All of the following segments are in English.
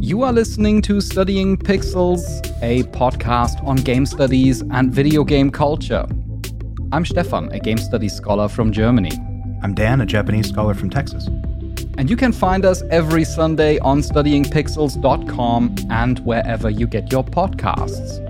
You are listening to Studying Pixels, a podcast on game studies and video game culture. I'm Stefan, a game studies scholar from Germany. I'm Dan, a Japanese scholar from Texas. And you can find us every Sunday on studyingpixels.com and wherever you get your podcasts.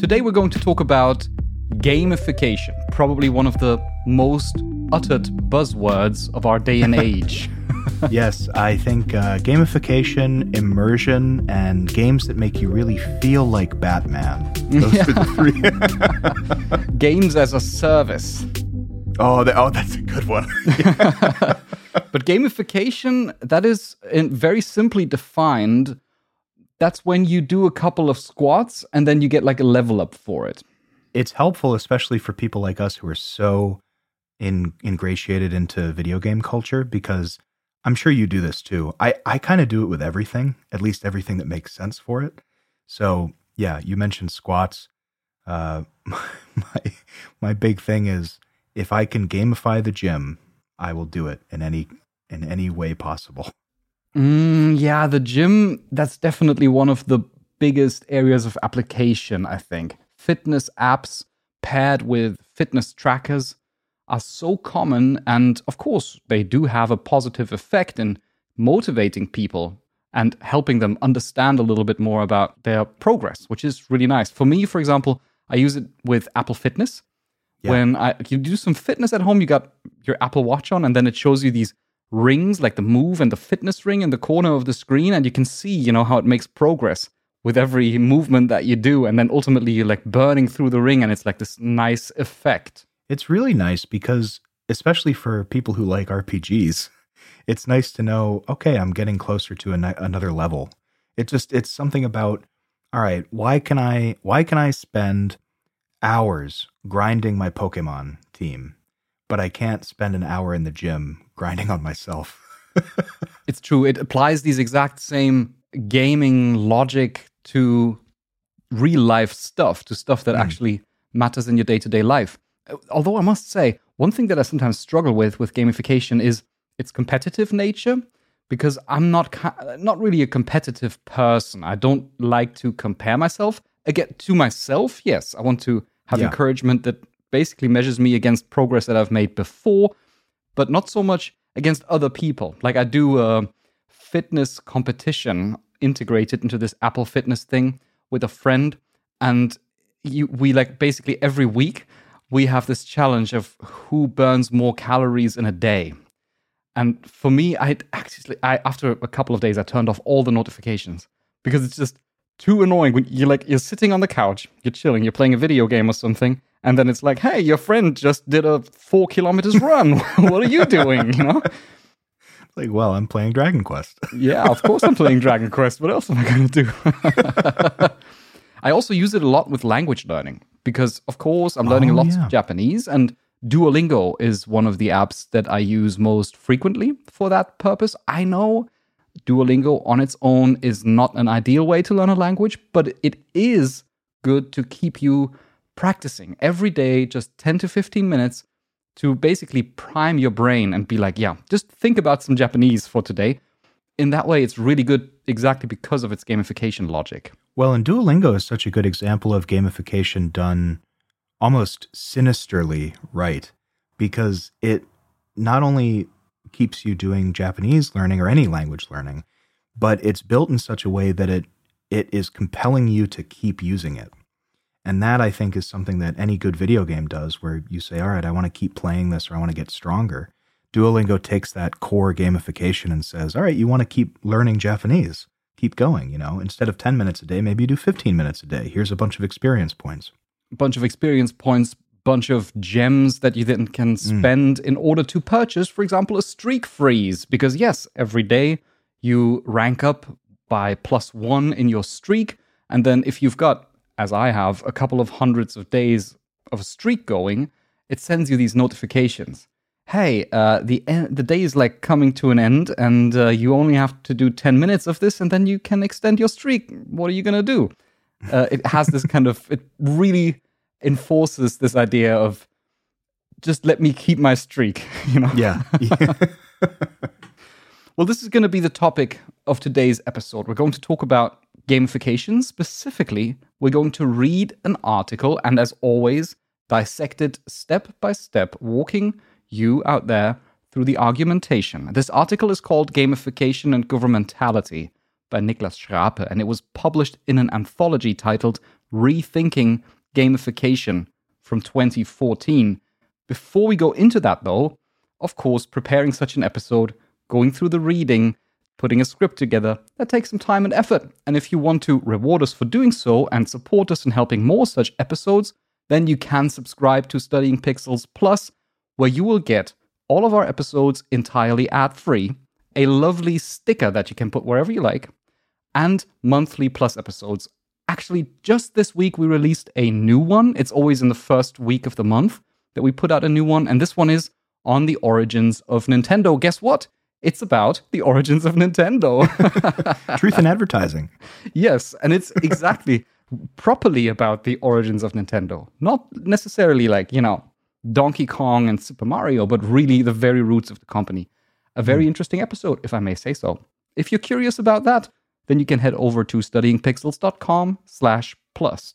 Today we're going to talk about gamification, probably one of the most uttered buzzwords of our day and age. yes, I think uh, gamification, immersion, and games that make you really feel like Batman. Those Yeah. are the three. Games as a service. oh, that, oh, that's a good one. But gamification, that is in very simply defined, that's when you do a couple of squats and then you get like a level up for it. it's helpful, especially for people like us who are so in, ingratiated into video game culture, because I'm sure you do this too. I, I kind of do it with everything, at least everything that makes sense for it. So yeah, you mentioned squats. Uh, my my big thing is if I can gamify the gym, I will do it in any in any way possible. Mm, yeah, the gym, that's definitely one of the biggest areas of application, I think. Fitness apps paired with fitness trackers are so common. And of course, they do have a positive effect in motivating people and helping them understand a little bit more about their progress, which is really nice. For me, for example, I use it with Apple Fitness. Yeah. When I, you do some fitness at home, you got your Apple Watch on, and then it shows you these rings, like the move and the fitness ring in the corner of the screen, and you can see, you know, how it makes progress with every movement that you do, and then ultimately you're like burning through the ring, and it's like this nice effect. It's really nice because, especially for people who like RPGs, it's nice to know, okay, I'm getting closer to an, another level. It just, it's something about, all right, why can I, why can I spend hours grinding my Pokemon team, but I can't spend an hour in the gym grinding on myself? It's true. It applies these exact same gaming logic to real life stuff, to stuff that hmm. actually matters in your day to day life. Although I must say, one thing that I sometimes struggle with with gamification is its competitive nature. Because I'm not not really a competitive person. I don't like to compare myself again to myself. Yes, I want to have Yeah. encouragement that basically measures me against progress that I've made before, but not so much against other people. Like I do a fitness competition integrated into this Apple Fitness thing with a friend, and you, we like basically every week we have this challenge of who burns more calories in a day. And for me, I actually, I after a couple of days, I turned off all the notifications because it's just too annoying when you're like you're sitting on the couch, you're chilling, you're playing a video game or something, and then it's like, hey, your friend just did a four kilometers run. what are you doing? You know? like, well, I'm playing Dragon Quest. Yeah, of course I'm playing Dragon Quest. What else am I going to do? I also use it a lot with language learning because, of course, I'm learning Oh, lots yeah. of Japanese, and Duolingo is one of the apps that I use most frequently for that purpose. I know Duolingo on its own is not an ideal way to learn a language, but it is good to keep you practicing every day, just 10 to 15 minutes to basically prime your brain and be like, yeah, just think about some Japanese for today. In that way, it's really good exactly because of its gamification logic. Well, and Duolingo is such a good example of gamification done almost sinisterly right because it not only keeps you doing Japanese learning or any language learning, but it's built in such a way that it it is compelling you to keep using it. And that I think is something that any good video game does where you say, "All right, I want to keep playing this or I want to get stronger." Duolingo takes that core gamification and says, "All right, you want to keep learning Japanese keep going. You know, instead of 10 minutes a day, maybe you do 15 minutes a day. Here's a bunch of experience points. A bunch of experience points, bunch of gems that you then can mm. spend in order to purchase, for example, a streak freeze. Because yes, every day you rank up by plus one in your streak, and then if you've got, as I have, a couple of hundreds of days of a streak going, it sends you these notifications. Hey, uh, the en- the day is like coming to an end, and uh, you only have to do ten minutes of this, and then you can extend your streak. What are you gonna do? Uh, it has this kind of it really enforces this idea of just let me keep my streak, you know? Yeah. well, this is going to be the topic of today's episode. We're going to talk about gamification. Specifically, we're going to read an article and, as always, dissect it step by step, walking you out there through the argumentation. This article is called Gamification and Governmentality by Niklas Schrape, and it was published in an anthology titled Rethinking Gamification from 2014. Before we go into that, though, of course, preparing such an episode, going through the reading, putting a script together, that takes some time and effort. And if you want to reward us for doing so and support us in helping more such episodes, then you can subscribe to Studying Pixels Plus, where you will get all of our episodes entirely ad free, a lovely sticker that you can put wherever you like, and monthly plus episodes. Actually, just this week we released a new one. It's always in the first week of the month that we put out a new one, and this one is on the origins of Nintendo. Guess what? It's about the origins of Nintendo. Truth in advertising. Yes, and it's exactly properly about the origins of Nintendo. Not necessarily like, you know, Donkey Kong and Super Mario, but really the very roots of the company. A very mm. interesting episode, if I may say so. If you're curious about that, then you can head over to studyingpixels.com slash plus.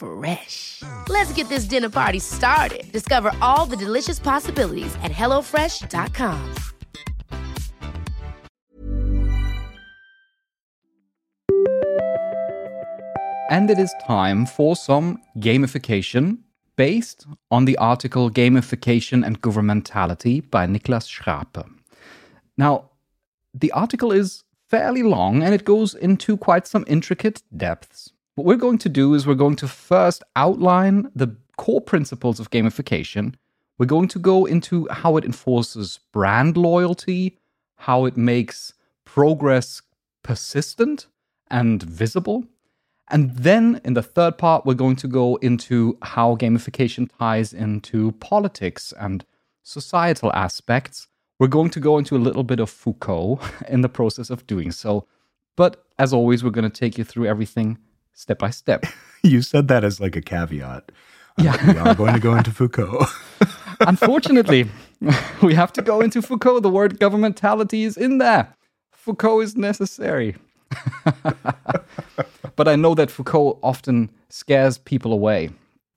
Fresh. Let's get this dinner party started. Discover all the delicious possibilities at hellofresh.com. And it is time for some gamification based on the article Gamification and Governmentality by Niklas Schrape. Now, the article is fairly long and it goes into quite some intricate depths. What we're going to do is we're going to first outline the core principles of gamification. We're going to go into how it enforces brand loyalty, how it makes progress persistent and visible, and then in the third part, we're going to go into how gamification ties into politics and societal aspects. We're going to go into a little bit of Foucault in the process of doing so. But as always, we're going to take you through everything step by step. you said that as like a caveat. Yeah. we are going to go into Foucault. Unfortunately, we have to go into Foucault. The word governmentality is in there. Foucault is necessary. but I know that Foucault often scares people away.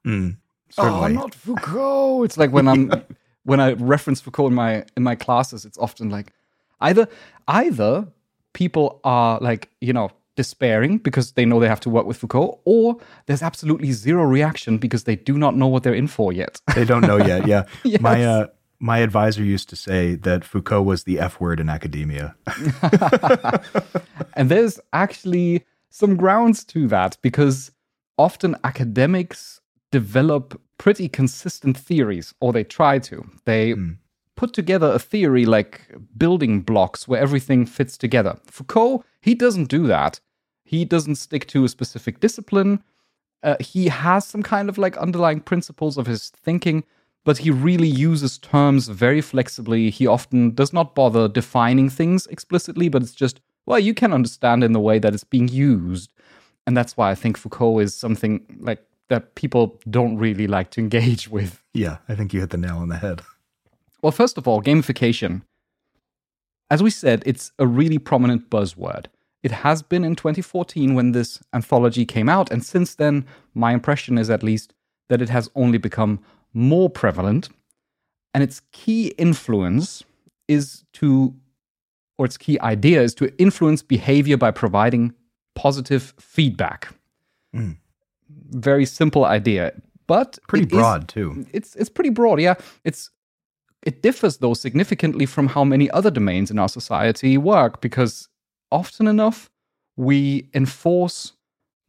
Mm, oh, not Foucault. It's like when I'm when I reference Foucault in my in my classes, it's often like either either people are like you know despairing because they know they have to work with Foucault, or there's absolutely zero reaction because they do not know what they're in for yet. they don't know yet. Yeah, yes. my uh, my advisor used to say that Foucault was the F word in academia. and there's actually some grounds to that because often academics develop pretty consistent theories, or they try to. They mm. Put together a theory like building blocks where everything fits together. Foucault, he doesn't do that. He doesn't stick to a specific discipline. Uh, he has some kind of like underlying principles of his thinking, but he really uses terms very flexibly. He often does not bother defining things explicitly, but it's just, well, you can understand in the way that it's being used. And that's why I think Foucault is something like that people don't really like to engage with. Yeah, I think you hit the nail on the head. Well, first of all, gamification. As we said, it's a really prominent buzzword. It has been in 2014 when this anthology came out, and since then, my impression is at least that it has only become more prevalent, and its key influence is to, or its key idea is to influence behavior by providing positive feedback. Mm. Very simple idea, but Pretty it is- broad, too. it's it's pretty broad, yeah. It's it differs though significantly from how many other domains in our society work because often enough we enforce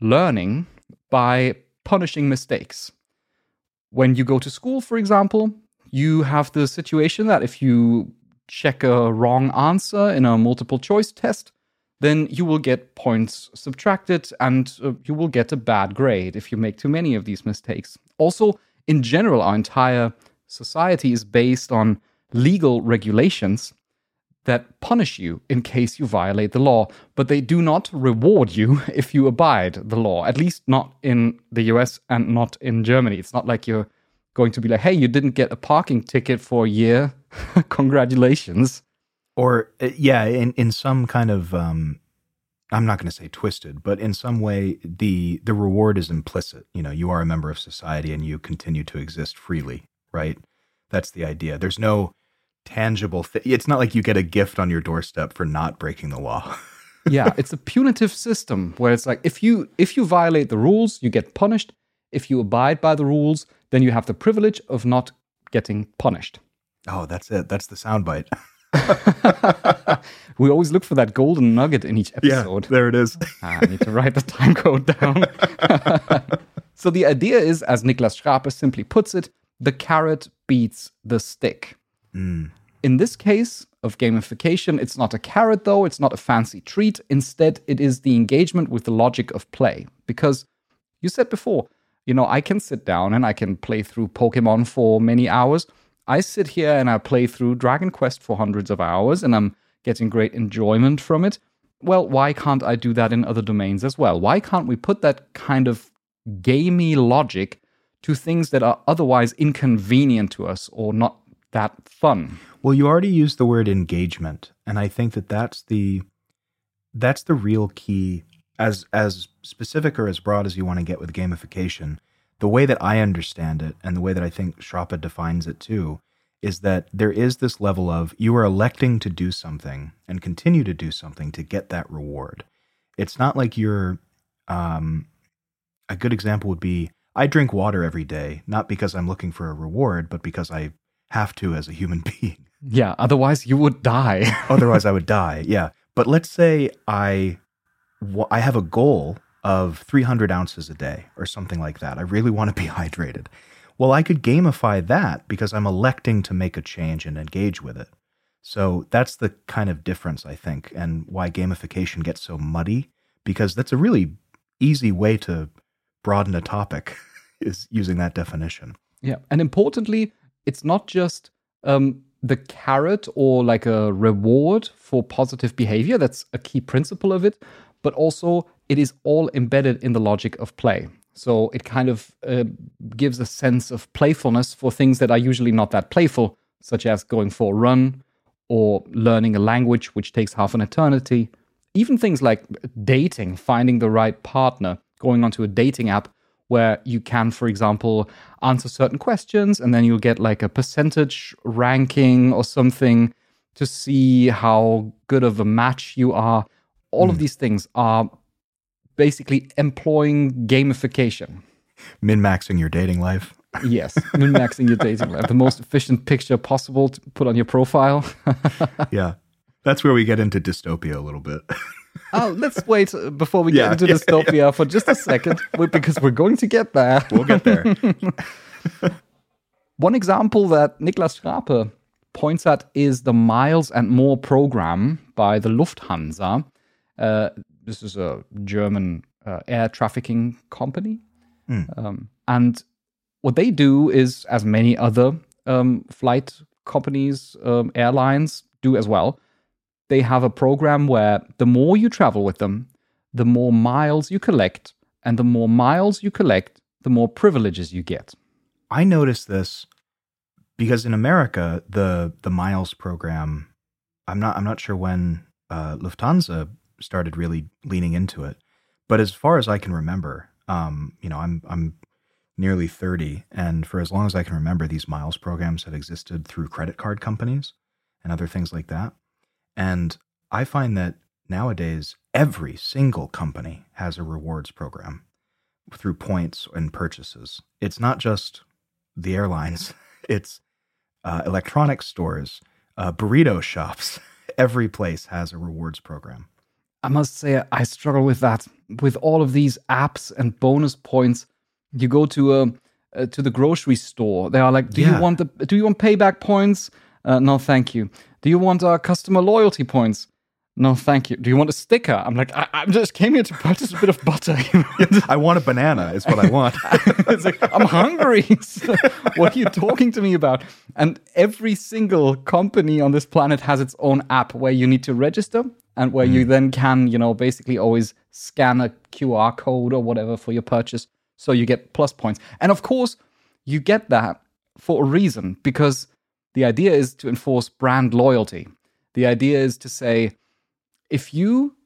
learning by punishing mistakes. When you go to school, for example, you have the situation that if you check a wrong answer in a multiple choice test, then you will get points subtracted and uh, you will get a bad grade if you make too many of these mistakes. Also, in general, our entire society is based on legal regulations that punish you in case you violate the law, but they do not reward you if you abide the law, at least not in the US and not in Germany. It's not like you're going to be like, hey, you didn't get a parking ticket for a year. Congratulations. Or uh, yeah, in in some kind of um, I'm not going to say twisted, but in some way the the reward is implicit. You know, you are a member of society and you continue to exist freely, right? That's the idea. There's no tangible thing. It's not like you get a gift on your doorstep for not breaking the law. yeah, it's a punitive system where it's like if you if you violate the rules, you get punished. If you abide by the rules, then you have the privilege of not getting punished. oh, that's it. That's the soundbite. we always look for that golden nugget in each episode. there it is. Ah, I need to write the time code down. so the idea is, as Niklas Schrape simply puts it, the carrot beats the stick. Mm. In this case of gamification, it's not a carrot though, it's not a fancy treat. Instead, it is the engagement with the logic of play. Because you said before, you know, I can sit down and I can play through Pokemon for many hours. I sit here and I play through Dragon Quest for hundreds of hours and I'm getting great enjoyment from it. Well, why can't I do that in other domains as well? Why can't we put that kind of gamey logic to things that are otherwise inconvenient to us or not that fun? Well, you already used the word engagement, and I think that that's the that's the real key. As as specific or as broad as you want to get with gamification, the way that I understand it, and the way that I think Schrape defines it too, is that there is this level of you are electing to do something and continue to do something to get that reward. It's not like you're. Um, a good example would be I drink water every day, not because I'm looking for a reward, but because I have to as a human being. Yeah, otherwise you would die. Otherwise, I would die. Yeah. But let's say I, I have a goal of 300 ounces a day or something like that. I really want to be hydrated. Well, I could gamify that because I'm electing to make a change and engage with it. So that's the kind of difference, I think, and why gamification gets so muddy because that's a really easy way to broaden a topic is using that definition. Yeah, and importantly, it's not just um, the carrot or like a reward for positive behavior. That's a key principle of it, but also it is all embedded in the logic of play. So it kind of uh, gives a sense of playfulness for things that are usually not that playful, such as going for a run or learning a language, which takes half an eternity. Even things like dating, finding the right partner, going onto a dating app where you can, for example, answer certain questions and then you'll get like a percentage ranking or something to see how good of a match you are. All of hmm. these things are basically employing gamification. Min maxing your dating life. Yes, min maxing your dating life, the most efficient picture possible to put on your profile. yeah. That's where we get into dystopia a little bit. oh, let's wait uh, before we Yeah, get into yeah, dystopia for just a second, because we're going to get there. we'll get there. One example that Niklas Schrape points at is the Miles and More program by the Lufthansa. Uh, this is a German uh, air trafficking company. Um, and what they do is, as many other um, flight companies, um, airlines do as well, they have a program where the more you travel with them, the more miles you collect. And the more miles you collect, the more privileges you get. I noticed this because in America, the the miles program, I'm not I'm not sure when uh, Lufthansa started really leaning into it, but as far as I can remember, um, you know, I'm I'm nearly 30, and for as long as I can remember, these miles programs have existed through credit card companies, and other things like that. And I find that nowadays every single company has a rewards program through points and purchases. It's not just the airlines, it's uh, electronics stores, uh, burrito shops. Every place has a rewards program. I must say, I struggle with that. With all of these apps and bonus points, you go to a uh, to the grocery store. They are like, "Do Yeah. you want the? Do you want payback points? Uh, no, thank you. Do you want uh, customer loyalty points? No, thank you. Do you want a sticker? I'm like, I, I just came here to purchase a bit of butter. I want a banana, is what I want. it's like I'm hungry. So what are you talking to me about? And every single company on this planet has its own app where you need to register and where you then can, you know, basically always scan a QR code or whatever for your purchase, so you get plus points. And of course, you get that for a reason because the idea is to enforce brand loyalty. The idea is to say, if you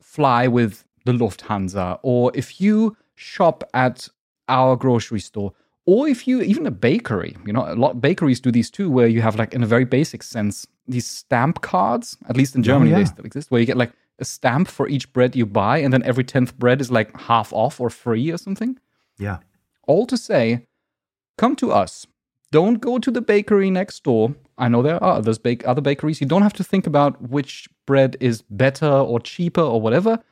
fly with the Lufthansa, or if you shop at our grocery store, or if you even a bakery, you know, a lot of bakeries do these too, where you have like in a very basic sense these stamp cards. At least in oh, Germany, yeah. they still exist, where you get like a stamp for each bread you buy, and then every tenth bread is like half off or free or something. yeah. All to say, come to us. Don't go to the bakery next door. I know there are others bake other bakeries. You don't have to think about which bread is better or cheaper or whatever.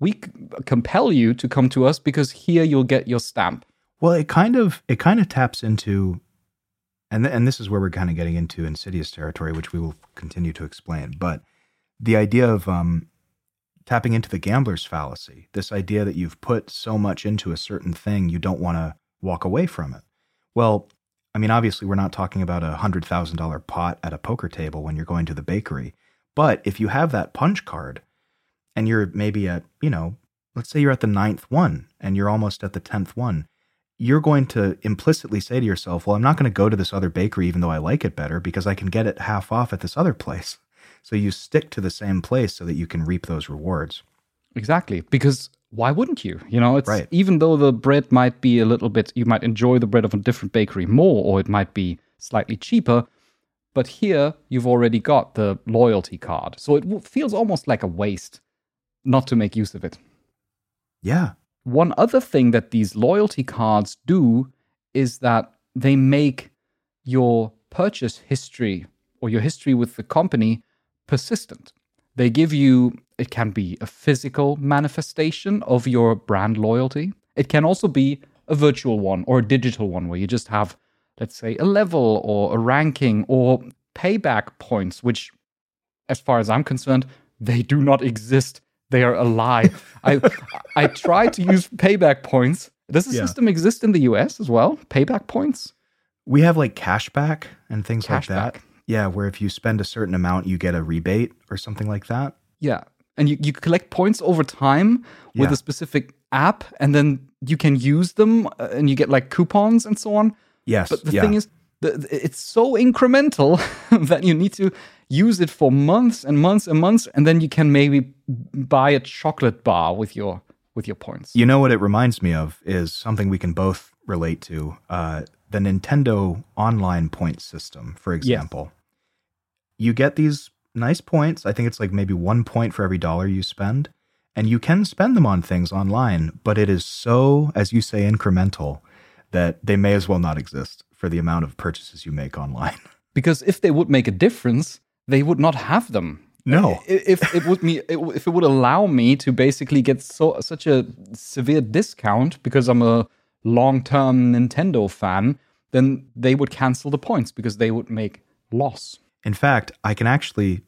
We c- compel you to come to us because here you'll get your stamp. Well, it kind of it kind of taps into, and th- and this is where we're kind of getting into insidious territory, which we will continue to explain. But the idea of um, tapping into the gambler's fallacy, this idea that you've put so much into a certain thing, you don't want to walk away from it. Well, I mean, obviously, we're not talking about a hundred thousand dollar pot at a poker table when you're going to the bakery, but if you have that punch card, and you're maybe at you know, let's say you're at the ninth one, and you're almost at the tenth one you're going to implicitly say to yourself, well, I'm not going to go to this other bakery even though I like it better because I can get it half off at this other place. So you stick to the same place so that you can reap those rewards. Exactly. Because why wouldn't you? You know, it's Right. even though the bread might be a little bit, you might enjoy the bread of a different bakery more, or it might be slightly cheaper. But here you've already got the loyalty card. So it feels almost like a waste not to make use of it. Yeah. One other thing that these loyalty cards do is that they make your purchase history or your history with the company persistent. They give you, it can be a physical manifestation of your brand loyalty. It can also be a virtual one or a digital one where you just have, let's say, a level or a ranking or payback points, which, as far as I'm concerned, they do not exist. They are a lie. I I tried to use payback points. Does the Yeah. system exist in the US as well? Payback points? We have like cashback and things like that. Cashback. Yeah, where if you spend a certain amount, you get a rebate or something like that. Yeah. And you, you collect points over time with Yeah. a specific app, and then you can use them uh, and you get like coupons and so on. Yes. But the yeah. thing is, the, it's so incremental that you need to use it for months and months and months, and then you can maybe buy a chocolate bar with your with your points. You know what it reminds me of is something we can both relate to. Uh, the Nintendo online point system, for example. yes. You get these nice points. I think it's like maybe one point for every dollar you spend. And you can spend them on things online, but it is so, as you say, incremental that they may as well not exist for the amount of purchases you make online. because if they would make a difference, they would not have them. No. If it would me, if it would allow me to basically get so such a severe discount because I'm a long-term Nintendo fan, then they would cancel the points because they would make loss. In fact, I can actually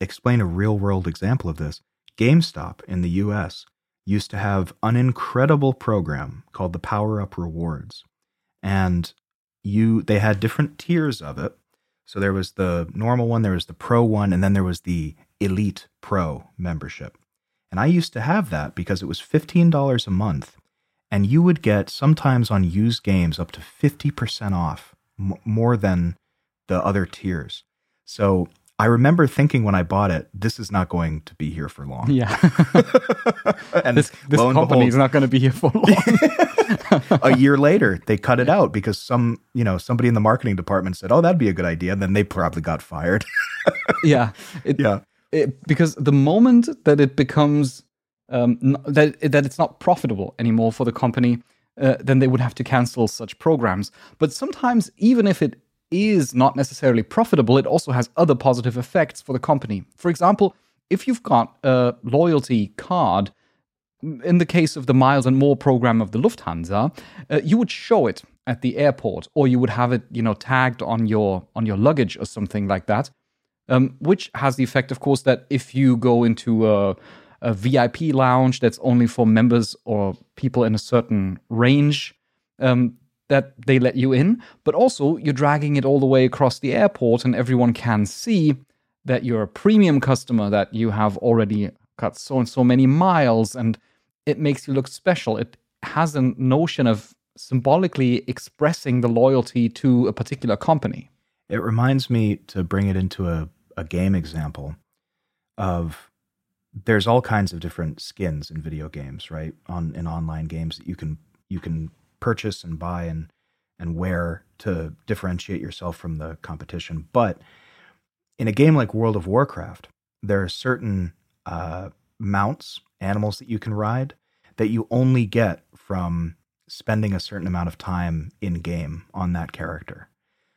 explain a real world example of this. GameStop in the US used to have an incredible program called the Power Up Rewards. And you they had different tiers of it. So there was the normal one, there was the pro one, and then there was the Elite Pro membership. And I used to have that because it was $15 a month. And you would get sometimes on used games up to 50% off, m- more than the other tiers. So I remember thinking when I bought it, this is not going to be here for long. Yeah, and this this company behold, is not going to be here for long. a year later, they cut it out because some, you know, somebody in the marketing department said, "Oh, that'd be a good idea." And then they probably got fired. yeah, it, yeah, it, because the moment that it becomes um, that that it's not profitable anymore for the company, uh, then they would have to cancel such programs. But sometimes, even if it is not necessarily profitable, it also has other positive effects for the company. For example, if you've got a loyalty card, in the case of the Miles and More program of the Lufthansa, uh, you would show it at the airport, or you would have it, you know, tagged on your on your luggage or something like that. Um, which has the effect, of course, that if you go into a, a VIP lounge that's only for members or people in a certain range, um, that they let you in, but also you're dragging it all the way across the airport and everyone can see that you're a premium customer, that you have already got so and so many miles, and it makes you look special. It has a notion of symbolically expressing the loyalty to a particular company. It reminds me to bring it into a, a game example of there's all kinds of different skins in video games, right? On in online games that you can you can purchase and buy and and wear to differentiate yourself from the competition. But in a game like World of Warcraft, there are certain uh, mounts, animals that you can ride that you only get from spending a certain amount of time in game on that character.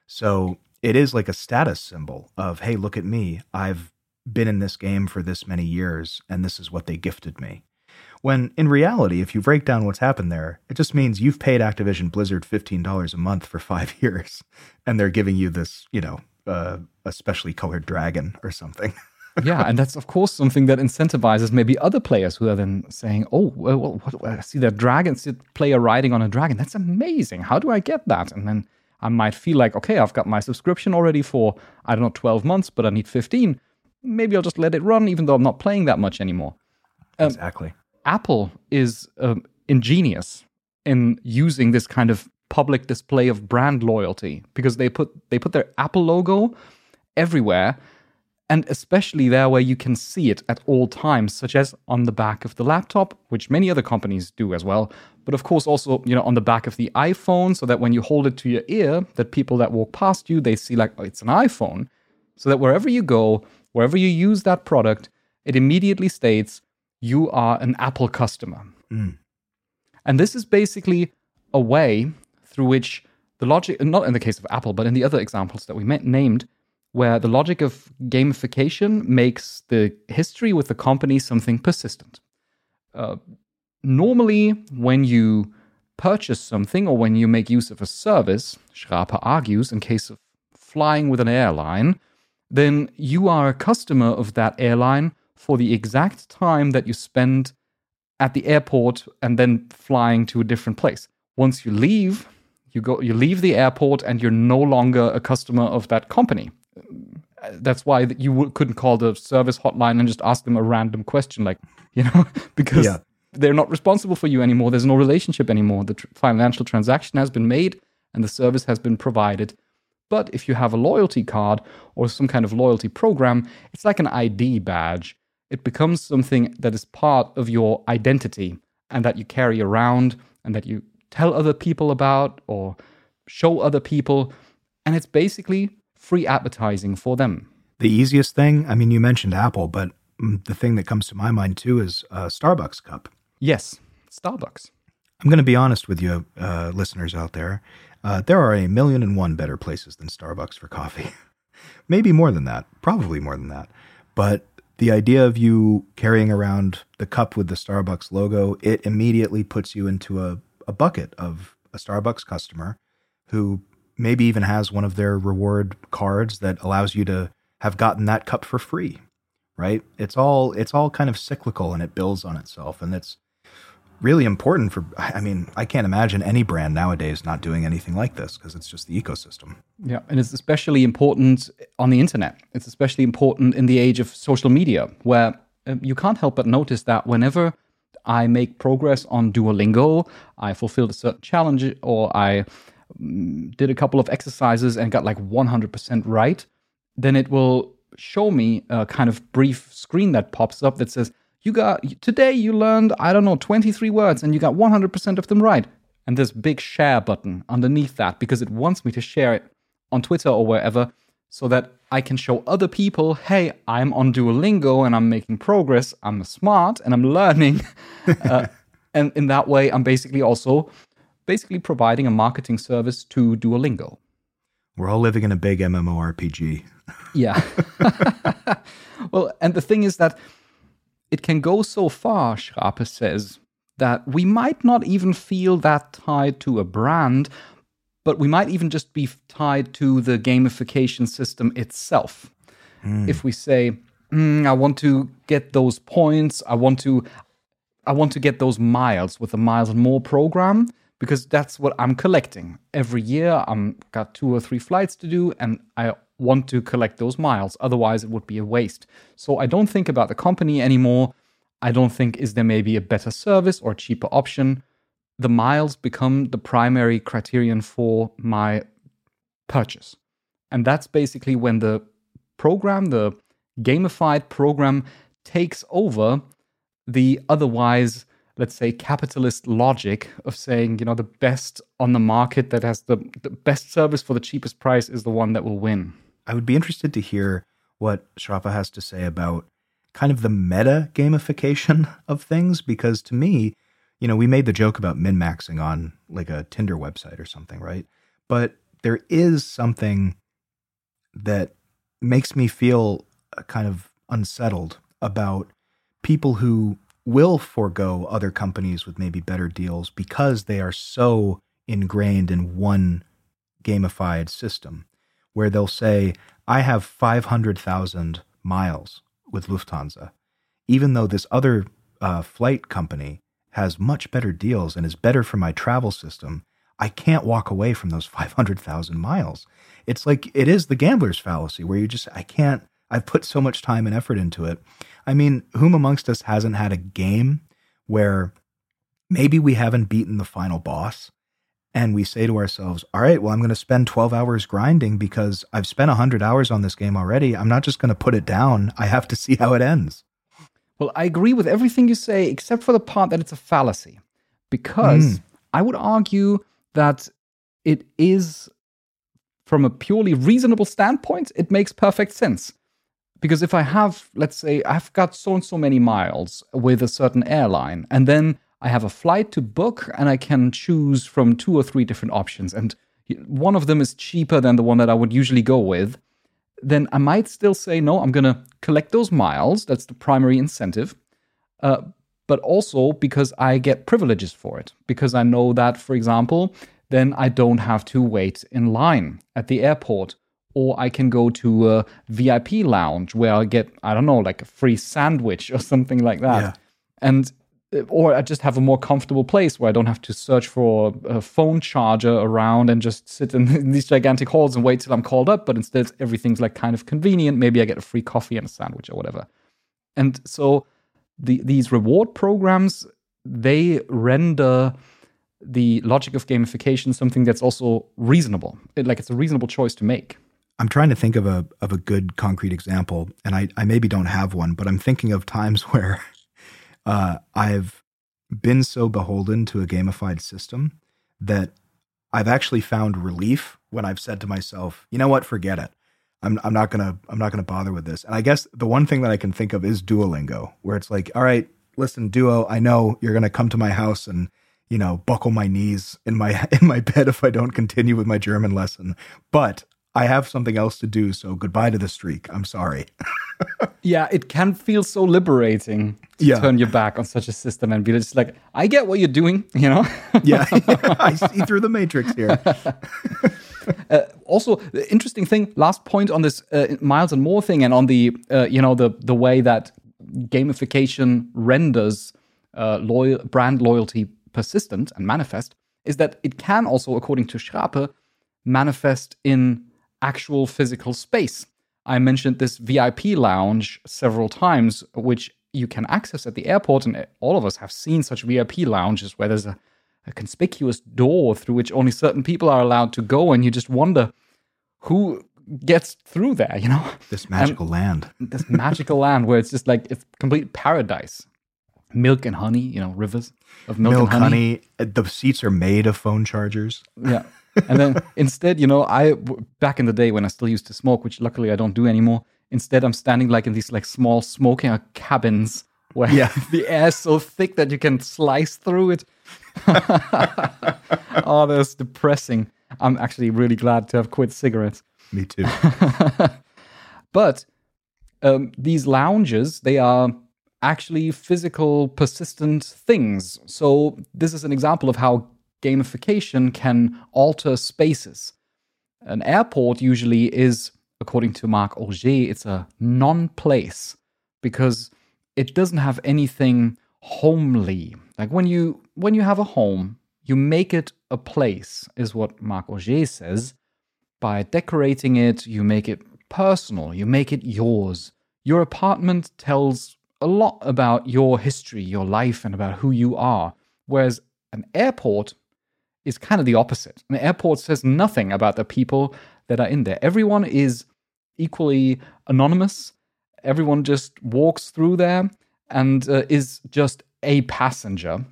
So it is like a status symbol of, hey, look at me. I've been in this game for this many years, and this is what they gifted me. When in reality, if you break down what's happened there, it just means you've paid Activision Blizzard $15 a month for five years, and they're giving you this, you know, uh, a specially colored dragon or something. yeah, and that's of course something that incentivizes maybe other players who are then saying, "Oh, well, what, I see that dragon, see player riding on a dragon. That's amazing. How do I get that?" And then I might feel like, okay, I've got my subscription already for I don't know 12 months, but I need 15. Maybe I'll just let it run, even though I'm not playing that much anymore. Um, exactly. Apple is um, ingenious in using this kind of public display of brand loyalty because they put they put their Apple logo everywhere and especially there where you can see it at all times such as on the back of the laptop which many other companies do as well but of course also you know on the back of the iPhone so that when you hold it to your ear that people that walk past you they see like oh, it's an iPhone. So that wherever you go wherever you use that product it immediately states you are an Apple customer. Mm. And this is basically a way through which the logic, not in the case of Apple, but in the other examples that we named, where the logic of gamification makes the history with the company something persistent. Uh, normally, when you purchase something or when you make use of a service, Schrape argues, in case of flying with an airline, then you are a customer of that airline for the exact time that you spend at the airport and then flying to a different place. Once you leave, you go you leave the airport and you're no longer a customer of that company. That's why you couldn't call the service hotline and just ask them a random question like, you know, because yeah. they're not responsible for you anymore. There's no relationship anymore. The tr- financial transaction has been made and the service has been provided. But if you have a loyalty card or some kind of loyalty program, it's like an ID badge it becomes something that is part of your identity and that you carry around and that you tell other people about or show other people. And it's basically free advertising for them. The easiest thing, I mean, you mentioned Apple, but the thing that comes to my mind too is a Starbucks cup. Yes, Starbucks. I'm going to be honest with you, uh, listeners out there. Uh, there are a million and one better places than Starbucks for coffee. Maybe more than that, probably more than that. But the idea of you carrying around the cup with the Starbucks logo, it immediately puts you into a, a bucket of a Starbucks customer who maybe even has one of their reward cards that allows you to have gotten that cup for free. Right? It's all it's all kind of cyclical and it builds on itself. And it's really important for i mean i can't imagine any brand nowadays not doing anything like this because it's just the ecosystem. Yeah and it's especially important on the internet. It's especially important in the age of social media where um, you can't help but notice that whenever i make progress on duolingo i fulfilled a certain challenge or i mm, did a couple of exercises and got like 100% right then it will show me a kind of brief screen that pops up that says you got today you learned i don't know 23 words and you got 100% of them right and this big share button underneath that because it wants me to share it on Twitter or wherever so that I can show other people, hey, I'm on Duolingo and I'm making progress. I'm smart and I'm learning. uh, and in that way, I'm basically also basically providing a marketing service to Duolingo. We're all living in a big MMORPG. Yeah. well, and the thing is that it can go so far, Schrape says, that we might not even feel that tied to a brand, but we might even just be tied to the gamification system itself. Mm. If we say, mm, I want to get those points, I want to I want to get those miles with the miles and more program because that's what I'm collecting. Every year I'm got two or three flights to do and I want to collect those miles. Otherwise it would be a waste. So I don't think about the company anymore. I don't think is there maybe a better service or cheaper option. The miles become the primary criterion for my purchase. And that's basically when the program, the gamified program, takes over the otherwise, let's say, capitalist logic of saying, you know, the best on the market that has the, the best service for the cheapest price is the one that will win. I would be interested to hear what Schrape has to say about kind of the meta gamification of things because to me, you know, we made the joke about min maxing on like a Tinder website or something, right? But there is something that makes me feel uh, kind of unsettled about people who will forego other companies with maybe better deals because they are so ingrained in one gamified system where they'll say, I have 500,000 miles with Lufthansa, even though this other uh, flight company has much better deals and is better for my travel system, I can't walk away from those 500,000 miles. It's like it is the gambler's fallacy where you just, I can't, I've put so much time and effort into it. I mean, whom amongst us hasn't had a game where maybe we haven't beaten the final boss and we say to ourselves, all right, well, I'm going to spend 12 hours grinding because I've spent 100 hours on this game already. I'm not just going to put it down. I have to see how it ends. Well, I agree with everything you say, except for the part that it's a fallacy. Because mm. I would argue that it is, from a purely reasonable standpoint, it makes perfect sense. Because if I have, let's say, I've got so and so many miles with a certain airline, and then I have a flight to book and I can choose from two or three different options. And one of them is cheaper than the one that I would usually go with. Then I might still say, no, I'm going to collect those miles. That's the primary incentive. Uh, but also because I get privileges for it. Because I know that, for example, then I don't have to wait in line at the airport. Or I can go to a VIP lounge where I get, I don't know, like a free sandwich or something like that. Yeah. And or I just have a more comfortable place where I don't have to search for a phone charger around and just sit in, these gigantic halls and wait till I'm called up. But instead, everything's like kind of convenient. Maybe I get a free coffee and a sandwich or whatever. And so the, these reward programs they render the logic of gamification something that's also reasonable. It, like it's a reasonable choice to make. I'm trying to think of a of a good concrete example, and I, I maybe don't have one, but I'm thinking of times where uh, I've been so beholden to a gamified system that I've actually found relief when I've said to myself, you know what, forget it. I'm, I'm not gonna I'm not gonna bother with this. And I guess the one thing that I can think of is Duolingo, where it's like, all right, listen, Duo, I know you're gonna come to my house and you know buckle my knees in my in my bed if I don't continue with my German lesson, but I have something else to do, so goodbye to the streak. I'm sorry. yeah, it can feel so liberating to yeah. turn your back on such a system and be just like, I get what you're doing, you know? yeah, I see through the matrix here. uh, also, the interesting thing, last point on this uh, miles and more thing, and on the uh, you know the the way that gamification renders uh, loyal brand loyalty persistent and manifest is that it can also, according to Schrape, manifest in actual physical space. I mentioned this VIP lounge several times, which you can access at the airport, and all of us have seen such VIP lounges where there's a, a conspicuous door through which only certain people are allowed to go, and you just wonder who gets through there, you know? This magical and land. This magical land where it's just like it's complete paradise. milk and honey, you know, rivers of milk, Milk, and honey. honey. Uh, the seats are made of phone chargers. Yeah. And then instead, you know, I back in the day when I still used to smoke, which luckily I don't do anymore. Instead, I'm standing like in these like small smoking uh, cabins where Yeah. the air is so thick that you can slice through it. oh, that's depressing. I'm actually really glad to have quit cigarettes. Me too. But um, these lounges, they are actually physical, persistent things. So this is an example of how gamification can alter spaces. An airport usually is, according to Marc Augé, it's a non-place because it doesn't have anything homely. Like when you when you have a home, you make it a place, is what Marc Augé says by decorating it, you make it personal, you make it yours. Your apartment tells a lot about your history, your life, and about who you are. Whereas an airport is kind of the opposite. An airport says nothing about the people that are in there. Everyone is equally anonymous. Everyone just walks through there and uh, is just a passenger.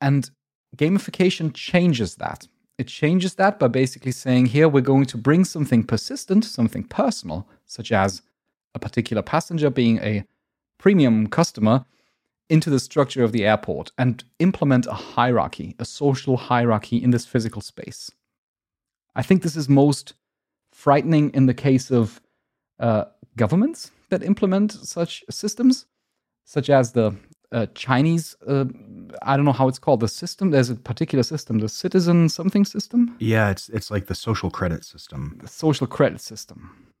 And gamification changes that. It changes that by basically saying, here we're going to bring something persistent, something personal, such as a particular passenger being a premium customer, into the structure of the airport and implement a hierarchy, a social hierarchy in this physical space. I think this is most frightening in the case of uh, governments that implement such systems, such as the uh, Chinese, uh, I don't know how it's called, the system. There's a particular system, the citizen something system, yeah, it's it's like the social credit system. the social credit system,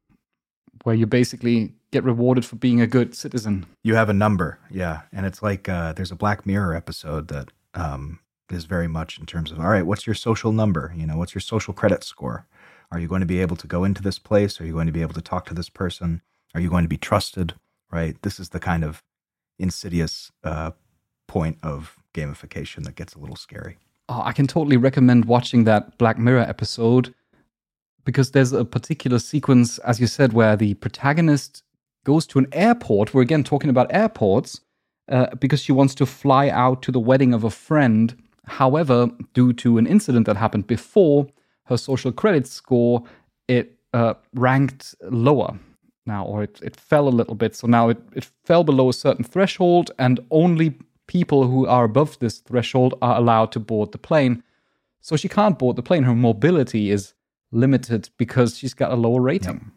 where you basically get rewarded for being a good citizen. You have a number, yeah, and it's like uh, there's a Black Mirror episode that um, is very much in terms of all right, what's your social number? You know, what's your social credit score? Are you going to be able to go into this place? Are you going to be able to talk to this person? Are you going to be trusted? Right. This is the kind of insidious uh, point of gamification that gets a little scary. Oh, I can totally recommend watching that Black Mirror episode because there's a particular sequence, as you said, where the protagonist goes to an airport. We're again talking about airports uh, because she wants to fly out to the wedding of a friend. However, due to an incident that happened before, her social credit score it uh, ranked lower now, or it, it fell a little bit. So now it, it fell below a certain threshold, and only people who are above this threshold are allowed to board the plane. So she can't board the plane. Her mobility is limited because she's got a lower rating.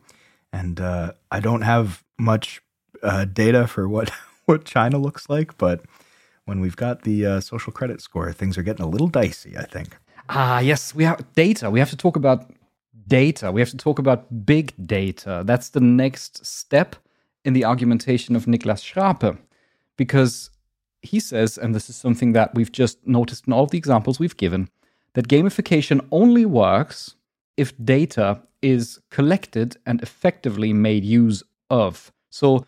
And uh, I don't have much uh, data for what what China looks like, but when we've got the uh, social credit score, things are getting a little dicey. I think. Ah, yes, we have data. We have to talk about data. We have to talk about big data. That's the next step in the argumentation of Niklas Schrape, because he says, and this is something that we've just noticed in all the examples we've given, that gamification only works if data is collected and effectively made use of. So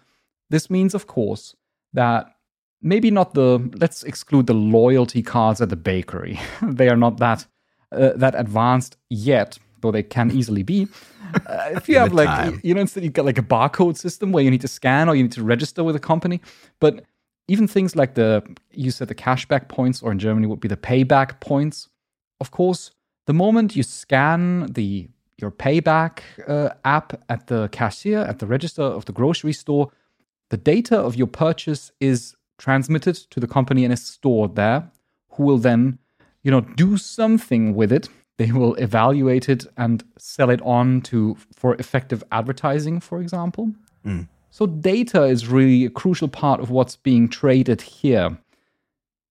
this means, of course, that maybe not the let's exclude the loyalty cards at the bakery. they are not that uh, that advanced yet, though they can easily be. Uh, if you have like time. you know instead you've got like a barcode system where you need to scan or you need to register with a company, but even things like the you said the cashback points or in Germany would be the payback points. Of course, the moment you scan the your payback uh, app at the cashier at the register of the grocery store, the data of your purchase is transmitted to the company and is stored there, who will then, you know, do something with it. They will evaluate it and sell it on to for effective advertising, for example. So data is really a crucial part of what's being traded here.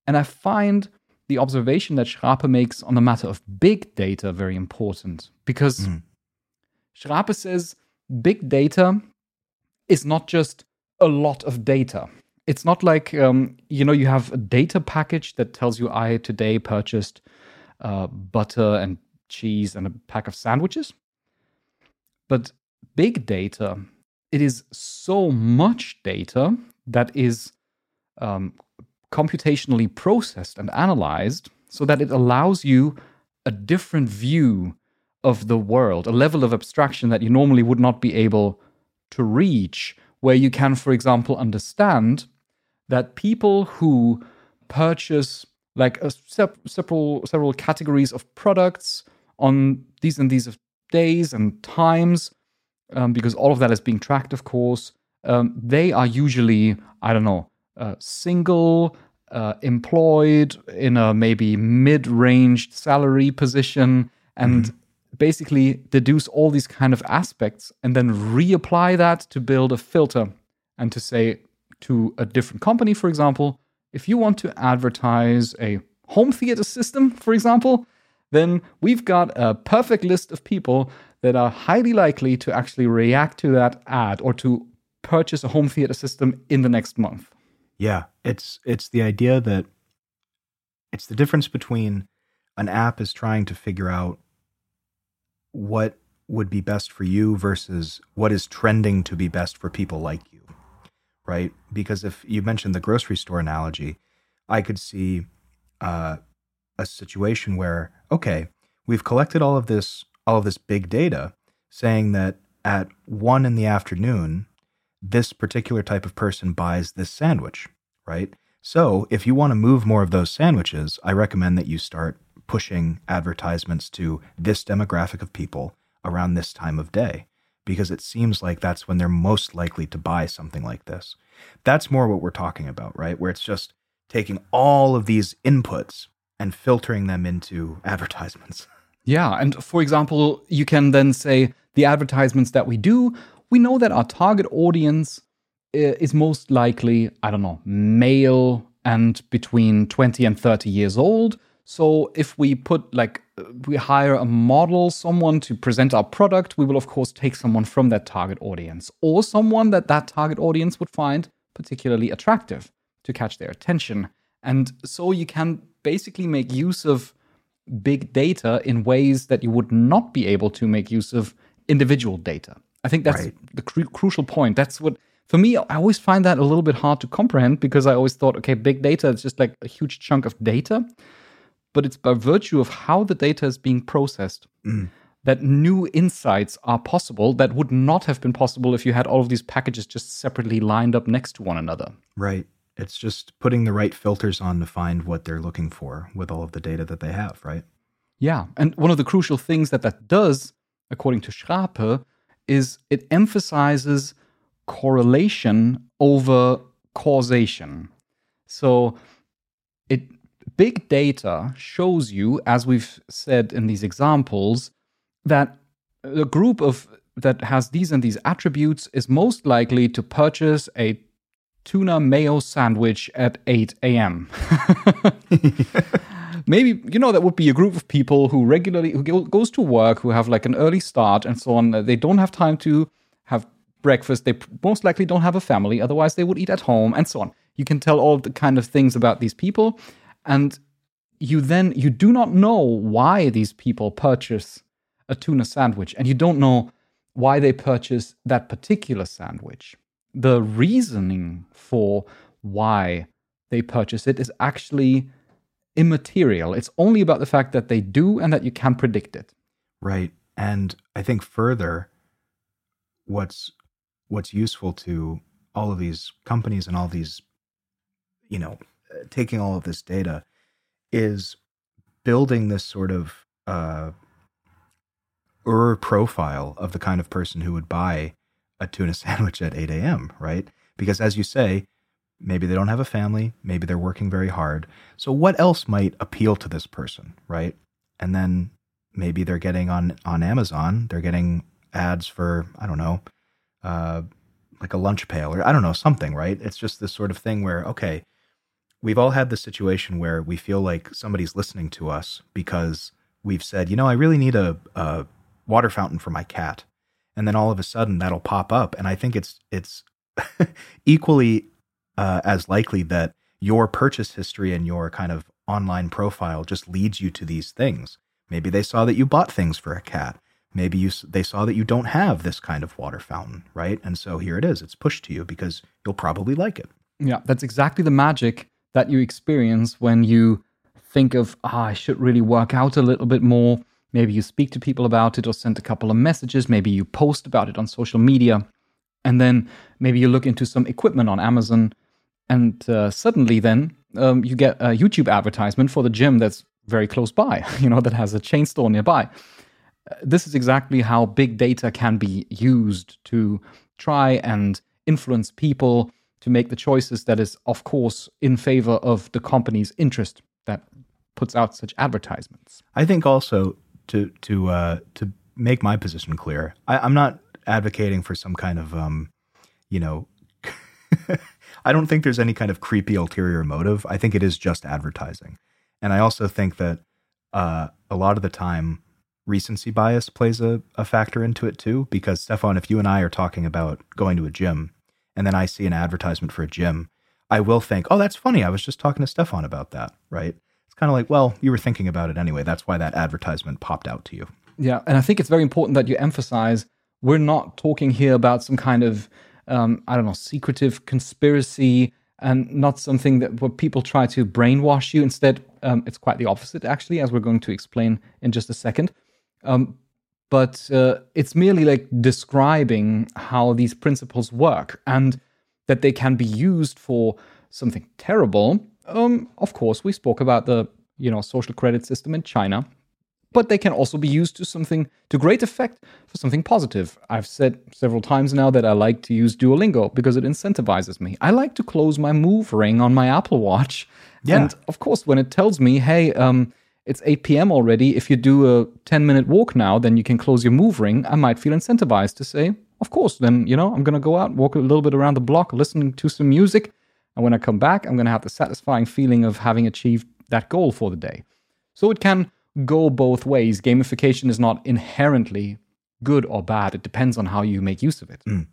And I find the observation that Schrape makes on the matter of big data very important because Schrape says big data is not just a lot of data. It's not like, um, you know, you have a data package that tells you I today purchased uh, butter and cheese and a pack of sandwiches. But big data, it is so much data that is um, computationally processed and analyzed so that it allows you a different view of the world, a level of abstraction that you normally would not be able to reach, where you can, for example, understand that people who purchase like several several categories of products on these and these days and times, um, because all of that is being tracked, of course. Um, they are usually I don't know uh, single, uh, employed in a maybe mid-ranged salary position, and mm-hmm. basically deduce all these kind of aspects and then reapply that to build a filter and to say to a different company, for example, if you want to advertise a home theater system, for example, then we've got a perfect list of people that are highly likely to actually react to that ad or to purchase a home theater system in the next month. Yeah, it's it's the idea that it's the difference between an app is trying to figure out what would be best for you versus what is trending to be best for people like you right? Because if you mentioned the grocery store analogy, I could see uh, a situation where, okay, we've collected all of this, all of this big data, saying that at one in the afternoon, this particular type of person buys this sandwich, right? So if you want to move more of those sandwiches, I recommend that you start pushing advertisements to this demographic of people around this time of day because it seems like that's when they're most likely to buy something like this. That's more what we're talking about, right? Where it's just taking all of these inputs and filtering them into advertisements. Yeah. And for example, you can then say the advertisements that we do, we know that our target audience uh, is most likely, I don't know, male and between 20 and 30 years old. So if we put like we hire a model, someone to present our product, we will of course take someone from that target audience or someone that that target audience would find particularly attractive to catch their attention. And so you can basically make use of big data in ways that you would not be able to make use of individual data. I think that's right. the cru- crucial point. That's what for me, I always find that a little bit hard to comprehend because I always thought, okay, big data is just like a huge chunk of data but it's by virtue of how the data is being processed mm. that new insights are possible that would not have been possible if you had all of these packages just separately lined up next to one another. Right. It's just putting the right filters on to find what they're looking for with all of the data that they have, right? Yeah. And one of the crucial things that that does, according to Schrape, is it emphasizes correlation over causation. So it big data shows you, as we've said in these examples, that a group of that has these and these attributes is most likely to purchase a tuna mayo sandwich at 8 a.m. Maybe you know that would be a group of people who regularly who goes to work, who have like an early start and so on. Uh, they don't have time to have breakfast. They most likely don't have a family, otherwise they would eat at home and so on. You can tell all the kind of things about these people, and you then you do not know why these people purchase a tuna sandwich and you don't know why they purchase that particular sandwich the reasoning for why they purchase it is actually immaterial it's only about the fact that they do and that you can predict it right and i think further what's what's useful to all of these companies and all these you know taking all of this data is building this sort of uh, ur profile of the kind of person who would buy a tuna sandwich at 8 a.m., right? Because as you say, maybe they don't have a family, maybe they're working very hard. So what else might appeal to this person, right? And then maybe they're getting on on Amazon, they're getting ads for I don't know, uh, like a lunch pail or I don't know something, right? It's just this sort of thing where okay, we've all had the situation where we feel like somebody's listening to us because we've said, you know, I really need a, a water fountain for my cat. And then all of a sudden that'll pop up. And I think it's, it's equally uh, as likely that your purchase history and your kind of online profile just leads you to these things. Maybe they saw that you bought things for a cat. Maybe you they saw that you don't have this kind of water fountain, right? And so here it is. It's pushed to you because you'll probably like it. Yeah, that's exactly the magic that you experience when you think of, ah, I should really work out a little bit more. Maybe you speak to people about it or send a couple of messages. Maybe you post about it on social media. And then maybe you look into some equipment on Amazon And uh, suddenly, then um, you get a YouTube advertisement for the gym that's very close by, you know, that has a chain store nearby. Uh, this is exactly how big data can be used to try and influence people to make the choices that is, of course, in favor of the company's interest that puts out such advertisements. I think also to to uh, to make my position clear, I, I'm not advocating for some kind of um, you know. I don't think there's any kind of creepy ulterior motive. I think it is just advertising, and I also think that uh, a lot of the time recency bias plays a, a factor into it too. Because Stefan, if you and I are talking about going to a gym, and then I see an advertisement for a gym, I will think, oh, that's funny. I was just talking to Stefan about that, right? It's kind of like, well, you were thinking about it anyway. That's why that advertisement popped out to you. Yeah, and I think it's very important that you emphasize we're not talking here about some kind of um, I don't know secretive conspiracy and not something that where people try to brainwash you. Instead, um, it's quite the opposite, actually, as we're going to explain in just a second. Um, but uh, it's merely like describing how these principles work and that they can be used for something terrible. Um, of course, we spoke about the you know social credit system in China, but they can also be used to something to great effect for something positive. I've said several times now that I like to use Duolingo because it incentivizes me. I like to close my move ring on my Apple Watch, Yeah. and of course, when it tells me, "Hey, um, it's 8 p.m. already. If you do a 10 minute walk now, then you can close your move ring," I might feel incentivized to say, "Of course, then you know I'm gonna go out, walk a little bit around the block, listening to some music." And when I come back, I'm going to have the satisfying feeling of having achieved that goal for the day. So it can go both ways. Gamification is not inherently good or bad, it depends on how you make use of it. Mm.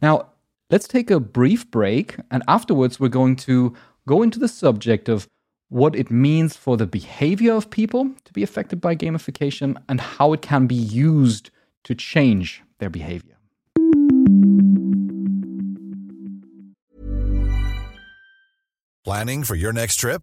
Now, let's take a brief break, and afterwards, we're going to go into the subject of what it means for the behavior of people to be affected by gamification and how it can be used to change their behavior. Planning for your next trip?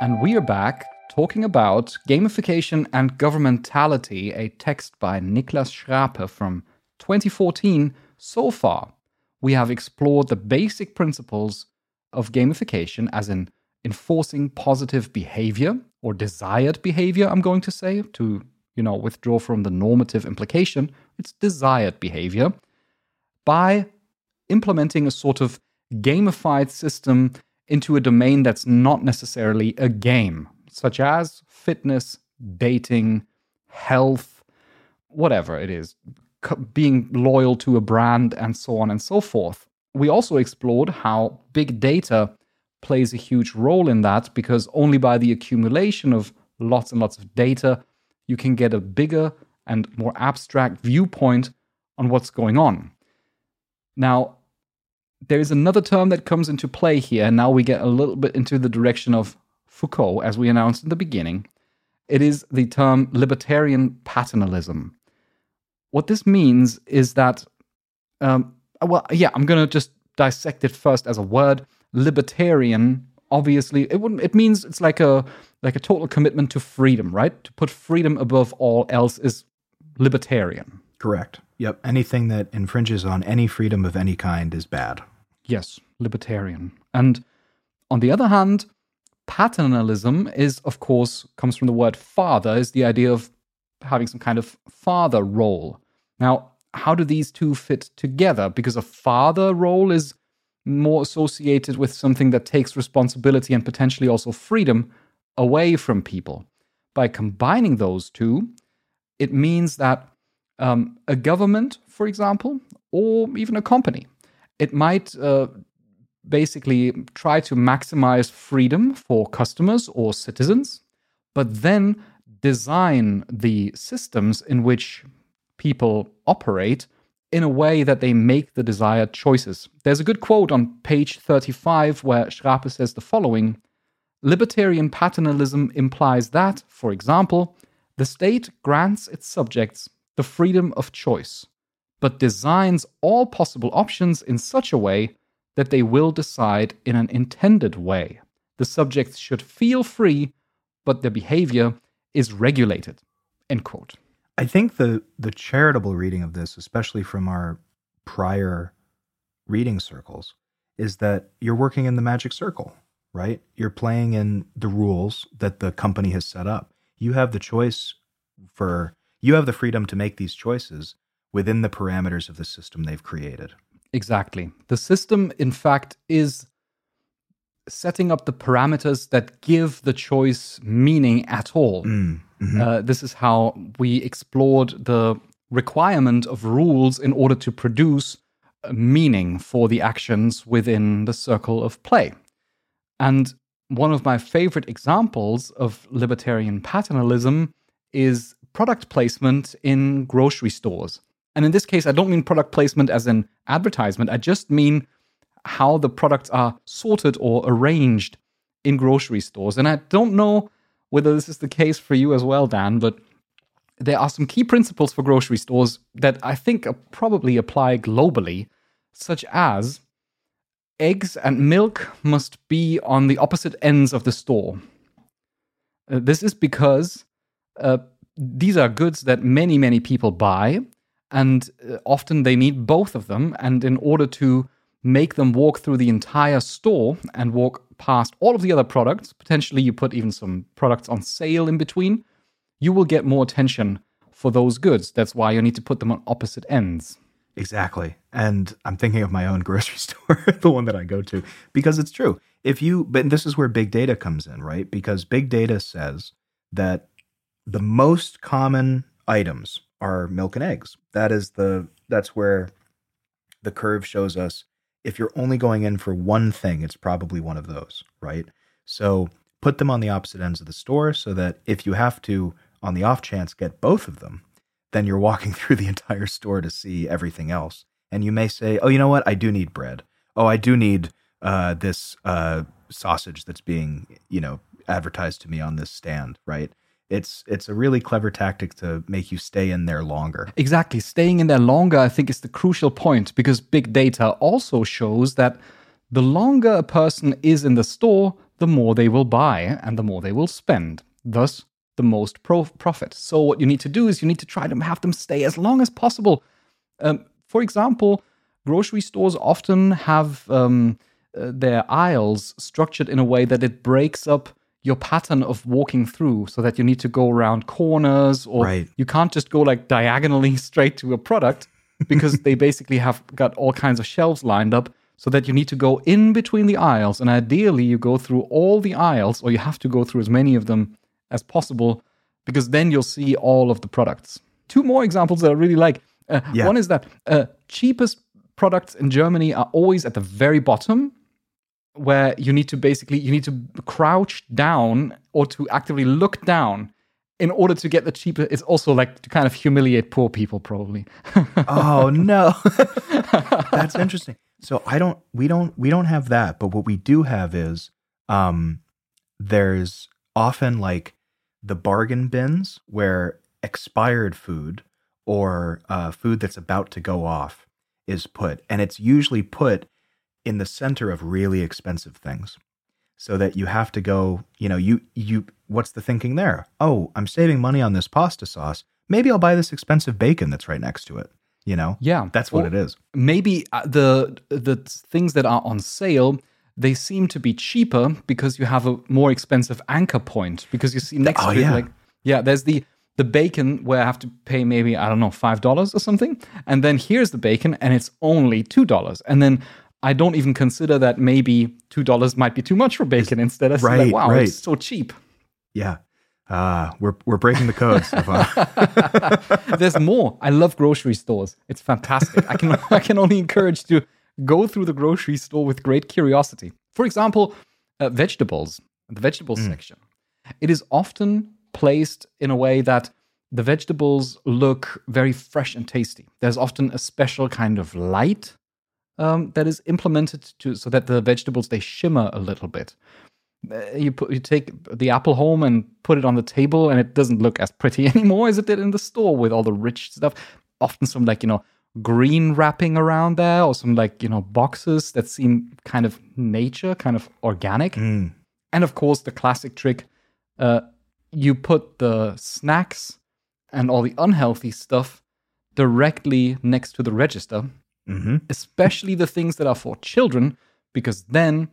And we are back talking about gamification and governmentality, a text by Niklas Schrape from 2014. So far, we have explored the basic principles of gamification, as in enforcing positive behavior or desired behavior, I'm going to say, to you know, withdraw from the normative implication, it's desired behavior, by implementing a sort of gamified system into a domain that's not necessarily a game, such as fitness, dating, health, whatever it is. being loyal to a brand and so on and so forth. We also explored how big data plays a huge role in that because only by the accumulation of lots and lots of data you can get a bigger and more abstract viewpoint on what's going on. Now, there is another term that comes into play here. and Now we get a little bit into the direction of Foucault, as we announced in the beginning. It is the term libertarian paternalism. What this means is that, um, well, yeah, I'm going to just dissect it first as a word. Libertarian, obviously, it wouldn't. it means it's like a like a total commitment to freedom, right? To put freedom above all else is libertarian. Correct. Yep. Anything that infringes on any freedom of any kind is bad. Yes, libertarian. And on the other hand, paternalism is, of course, comes from the word father, is the idea of having some kind of father role. Now, how do these two fit together? Because a father role is more associated with something that takes responsibility and potentially also freedom away from people. By combining those two, it means that um, a government, for example, or even a company, it might uh, basically try to maximize freedom for customers or citizens, but then design the systems in which people operate in a way that they make the desired choices. There's a good quote on page 35 where Schrape says the following Libertarian paternalism implies that, for example, the state grants its subjects the freedom of choice, but designs all possible options in such a way that they will decide in an intended way. The subjects should feel free, but their behavior is regulated. End quote. I think the the charitable reading of this, especially from our prior reading circles, is that you're working in the magic circle, right? You're playing in the rules that the company has set up. You have the choice for you have the freedom to make these choices within the parameters of the system they've created. Exactly. The system, in fact, is setting up the parameters that give the choice meaning at all. Mm, mhm. Uh, this is how we explored the requirement of rules in order to produce meaning for the actions within the circle of play. And one of my favorite examples of libertarian paternalism is product placement in grocery stores. And in this case, I don't mean product placement as in advertisement, I just mean how the products are sorted or arranged in grocery stores. And I don't know whether this is the case for you as well, Dan, but there are some key principles for grocery stores that I think probably apply globally, such as eggs and milk must be on the opposite ends of the store. Uh, this is because uh, these are goods that many, many people buy, and uh, often they need both of them. And in order to make them walk through the entire store and walk past all of the other products, potentially you put even some products on sale in between, you will get more attention for those goods. That's why you need to put them on opposite ends. Exactly. And I'm thinking of my own grocery store, the one that I go to, because it's true. If you, but this is where big data comes in, right? Because big data says that the most common items are milk and eggs. That is the, that's where the curve shows us if you're only going in for one thing, it's probably one of those, right? So put them on the opposite ends of the store so that if you have to, on the off chance, get both of them, then you're walking through the entire store to see everything else. And you may say, oh, you know what? I do need bread. Oh, I do need uh, this uh, sausage that's being, you know, advertised to me on this stand, right? It's it's a really clever tactic to make you stay in there longer. Exactly. Staying in there longer, I think, is the crucial point because big data also shows that the longer a person is in the store, the more they will buy and the more they will spend. Thus, the most pro- profit. So, what you need to do is you need to try to have them stay as long as possible. Um, for example, grocery stores often have um, uh, their aisles structured in a way that it breaks up your pattern of walking through so that you need to go around corners or Right. you can't just go like diagonally straight to a product because they basically have got all kinds of shelves lined up so that you need to go in between the aisles and ideally you go through all the aisles or you have to go through as many of them as possible because then you'll see all of the products two more examples that i really like Uh, Yeah. One is that uh, cheapest products in Germany are always at the very bottom, where you need to basically you need to crouch down or to actively look down in order to get the cheaper. It's also like to kind of humiliate poor people, probably. oh no that's interesting so i don't we don't we don't have that but what we do have is um there's often like the bargain bins where expired food or uh, food that's about to go off is put and it's usually put in the center of really expensive things so that you have to go you know you you what's the thinking there oh i'm saving money on this pasta sauce maybe i'll buy this expensive bacon that's right next to it you know yeah, that's what it is Maybe uh, the the things that are on sale. They seem to be cheaper because you have a more expensive anchor point. Because you see next oh, to it, yeah. like yeah, there's the the bacon where I have to pay maybe I don't know five dollars or something, and then here's the bacon and it's only two dollars, and then I don't even consider that maybe two dollars might be too much for bacon. Instead, I right, like wow, right. it's so cheap. yeah ah we're we're breaking the code Stefan. There's more. I love grocery stores. It's fantastic. I can I can only encourage to go through the grocery store with great curiosity. For example, uh, vegetables, the vegetables section. It is often placed in a way that the vegetables look very fresh and tasty. There's often a special kind of light um, that is implemented to so that the vegetables they shimmer a little bit. Uh, you put you take the apple home and put it on the table, and it doesn't look as pretty anymore as it did in the store with all the rich stuff. Often some like you know green wrapping around there, or some like you know boxes that seem kind of nature, kind of organic. Mm. And of course, the classic trick: uh, you put the snacks and all the unhealthy stuff directly next to the register hmm especially the things that are for children, because then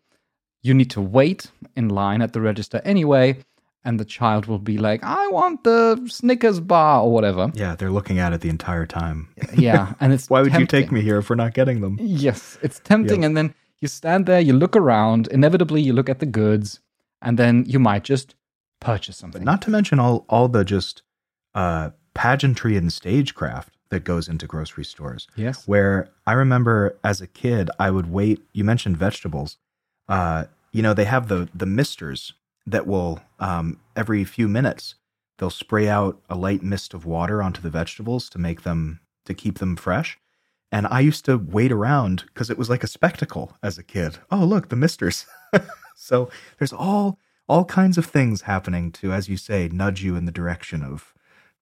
you need to wait in line at the register anyway, and the child will be like, I want the Snickers bar or whatever. yeah they're looking at it the entire time Yeah, and it's why would you take me here if we're not getting them Yes, it's tempting. And then you stand there, you look around, inevitably, you look at the goods, and then you might just purchase something. Not to mention all all the just uh, pageantry and stagecraft that goes into grocery stores. yes. Where I remember as a kid, I would wait. You mentioned vegetables. Uh, you know, they have the the misters that will um, every few minutes they'll spray out a light mist of water onto the vegetables to make them to keep them fresh. And I used to wait around because it was like a spectacle as a kid. Oh, look, the misters. so there's all all kinds of things happening to, as you say, nudge you in the direction of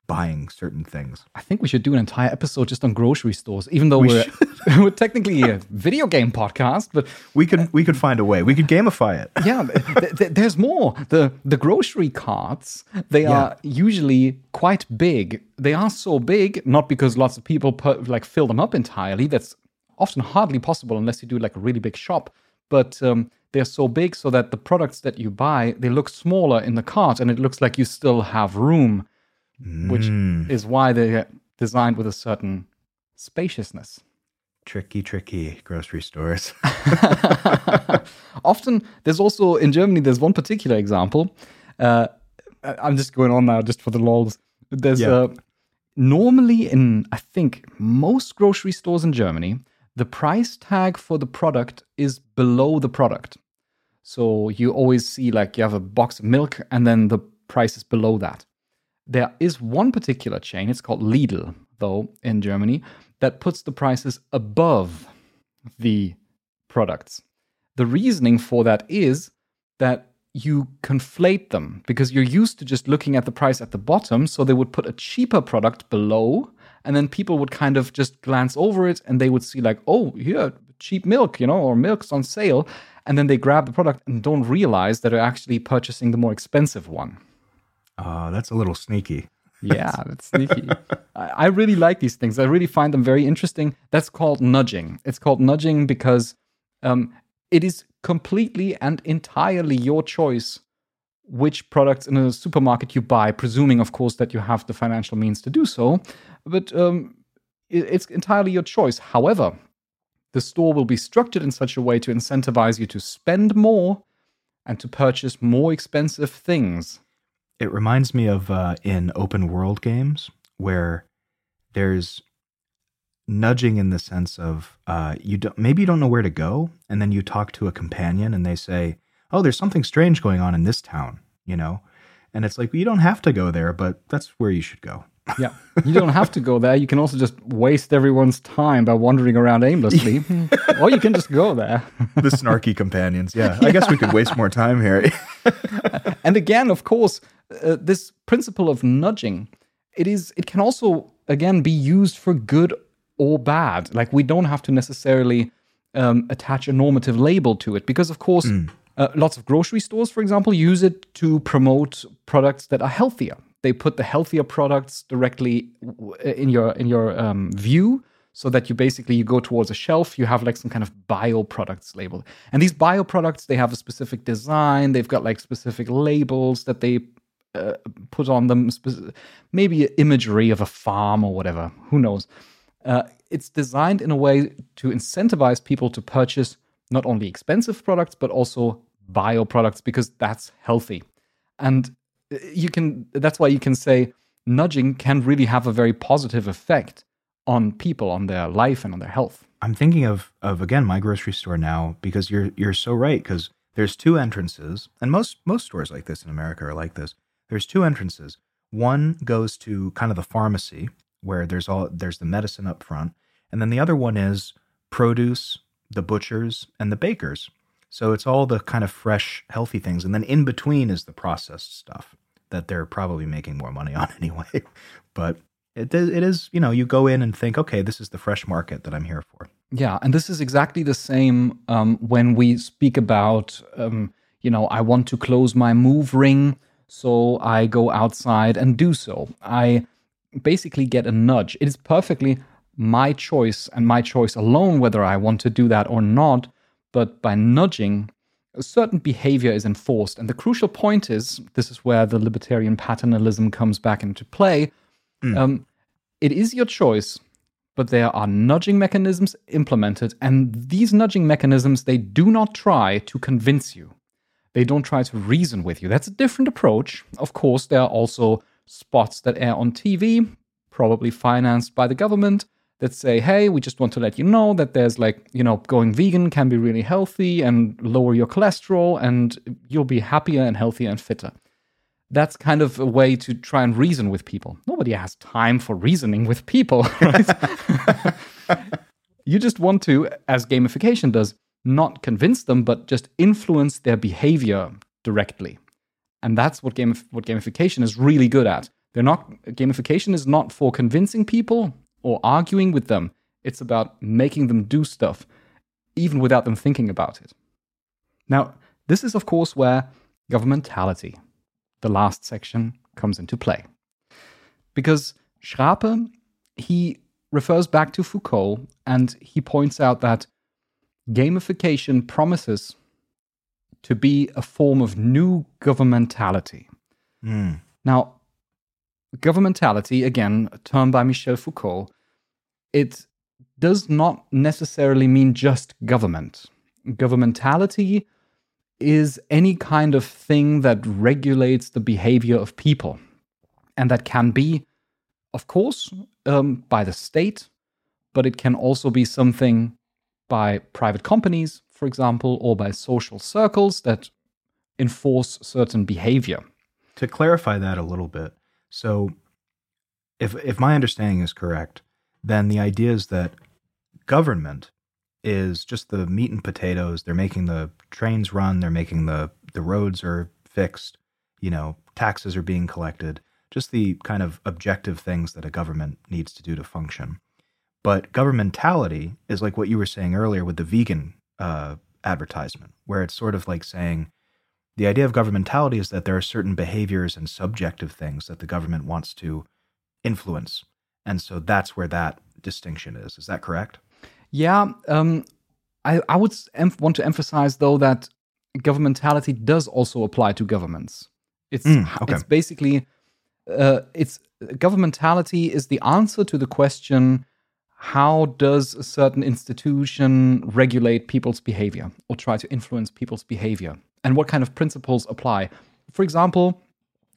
buying certain things. I think we should do an entire episode just on grocery stores, even though We are we're technically a video game podcast, but We could we could find a way. We could gamify it. yeah, th- th- there's more. The the grocery carts they are usually quite big. They are so big not because lots of people put, like fill them up entirely. That's often hardly possible unless you do like a really big shop. But um, they're so big so that the products that you buy they look smaller in the cart, and it looks like you still have room, which is why they're designed with a certain spaciousness. Tricky, tricky grocery stores. Often, there's also in Germany. There's one particular example. Uh, I'm just going on now, just for the lols. There's Yeah. uh, normally in I think most grocery stores in Germany, the price tag for the product is below the product. So you always see like you have a box of milk, and then the price is below that. There is one particular chain. It's called Lidl, though, in Germany, that puts the prices above the products. The reasoning for that is that you conflate them because you're used to just looking at the price at the bottom. So they would put a cheaper product below, and then people would kind of just glance over it and they would see, like, oh, here, cheap milk, you know, or milk's on sale. And then they grab the product and don't realize that they're actually purchasing the more expensive one. Uh, that's a little sneaky. Yeah, that's sneaky. I, I really like these things. I really find them very interesting. That's called nudging. It's called nudging because um, it is completely and entirely your choice which products in a supermarket you buy, presuming, of course, that you have the financial means to do so. But um, it, it's entirely your choice. However, the store will be structured in such a way to incentivize you to spend more and to purchase more expensive things. It reminds me of uh, in open world games where there's nudging in the sense of uh, you don't maybe you don't know where to go, and then you talk to a companion and they say, "Oh, there's something strange going on in this town," you know, and it's like well, you don't have to go there, but that's where you should go. Yeah, you don't have to go there. You can also just waste everyone's time by wandering around aimlessly, or you can just go there. the snarky companions. Yeah, I guess we could waste more time here. And again, of course, uh, this principle of nudging, it is it can also again be used for good or bad. Like we don't have to necessarily um, attach a normative label to it because, of course, mm. uh, lots of grocery stores, for example, use it to promote products that are healthier. They put the healthier products directly in your in your um, view, so that you basically you go towards a shelf, you have like some kind of bio products label, and these bio products they have a specific design. They've got like specific labels that they uh, put on them, maybe imagery of a farm or whatever. Who knows? Uh, it's designed in a way to incentivize people to purchase not only expensive products but also bio products because that's healthy and uh, you can that's why you can say nudging can really have a very positive effect on people on their life and on their health i'm thinking of of again my grocery store now because you're you're so right because there's two entrances and most most stores like this in america are like this there's two entrances one goes to kind of the pharmacy where there's all there's the medicine up front, and then the other one is produce, the butchers, and the bakers. So it's all the kind of fresh, healthy things, and then in between is the processed stuff that they're probably making more money on anyway. but it it is you know you go in and think, okay, this is the fresh market that I'm here for. Yeah, and this is exactly the same um, when we speak about um, you know I want to close my move ring, so I go outside and do so. I basically get a nudge. It is perfectly my choice and my choice alone whether I want to do that or not. But by nudging, a certain behavior is enforced. And the crucial point is this is where the libertarian paternalism comes back into play. Mm. Um, it is your choice, but there are nudging mechanisms implemented. And these nudging mechanisms, they do not try to convince you. They don't try to reason with you. That's a different approach. Of course, there are also spots that air on TV, probably financed by the government, that say, hey, we just want to let you know that there's like, you know, going vegan can be really healthy and lower your cholesterol, and you'll be happier and healthier and fitter. That's kind of a way to try and reason with people. Nobody has time for reasoning with people, right? you just want to, as gamification does, not convince them, but just influence their behavior directly. And that's what what gamification is really good at. They're not gamification is not for convincing people or arguing with them. It's about making them do stuff even without them thinking about it. Now, this is of course where governmentality, the last section, comes into play. Because Schrape, he refers back to Foucault and he points out that gamification promises to be a form of new governmentality. Mm. Now, governmentality, again, a term by Michel Foucault, it does not necessarily mean just government. Governmentality is any kind of thing that regulates the behavior of people. And that can be, of course, um, by the state, but it can also be something by private companies, for example, or by social circles that enforce certain behavior. To clarify that a little bit, so if if my understanding is correct, then the idea is that government is just the meat and potatoes. They're making the trains run, they're making the the roads are fixed, you know, taxes are being collected, just the kind of objective things that a government needs to do to function. But governmentality is like what you were saying earlier with the vegan uh, advertisement, where it's sort of like saying the idea of governmentality is that there are certain behaviors and subjective things that the government wants to influence. And so that's where that distinction is. Is that correct? Yeah. Um, I, I would em- want to emphasize, though, that governmentality does also apply to governments. It's, mm, okay. it's basically, uh, it's governmentality is the answer to the question how does a certain institution regulate people's behavior or try to influence people's behavior? And what kind of principles apply? For example,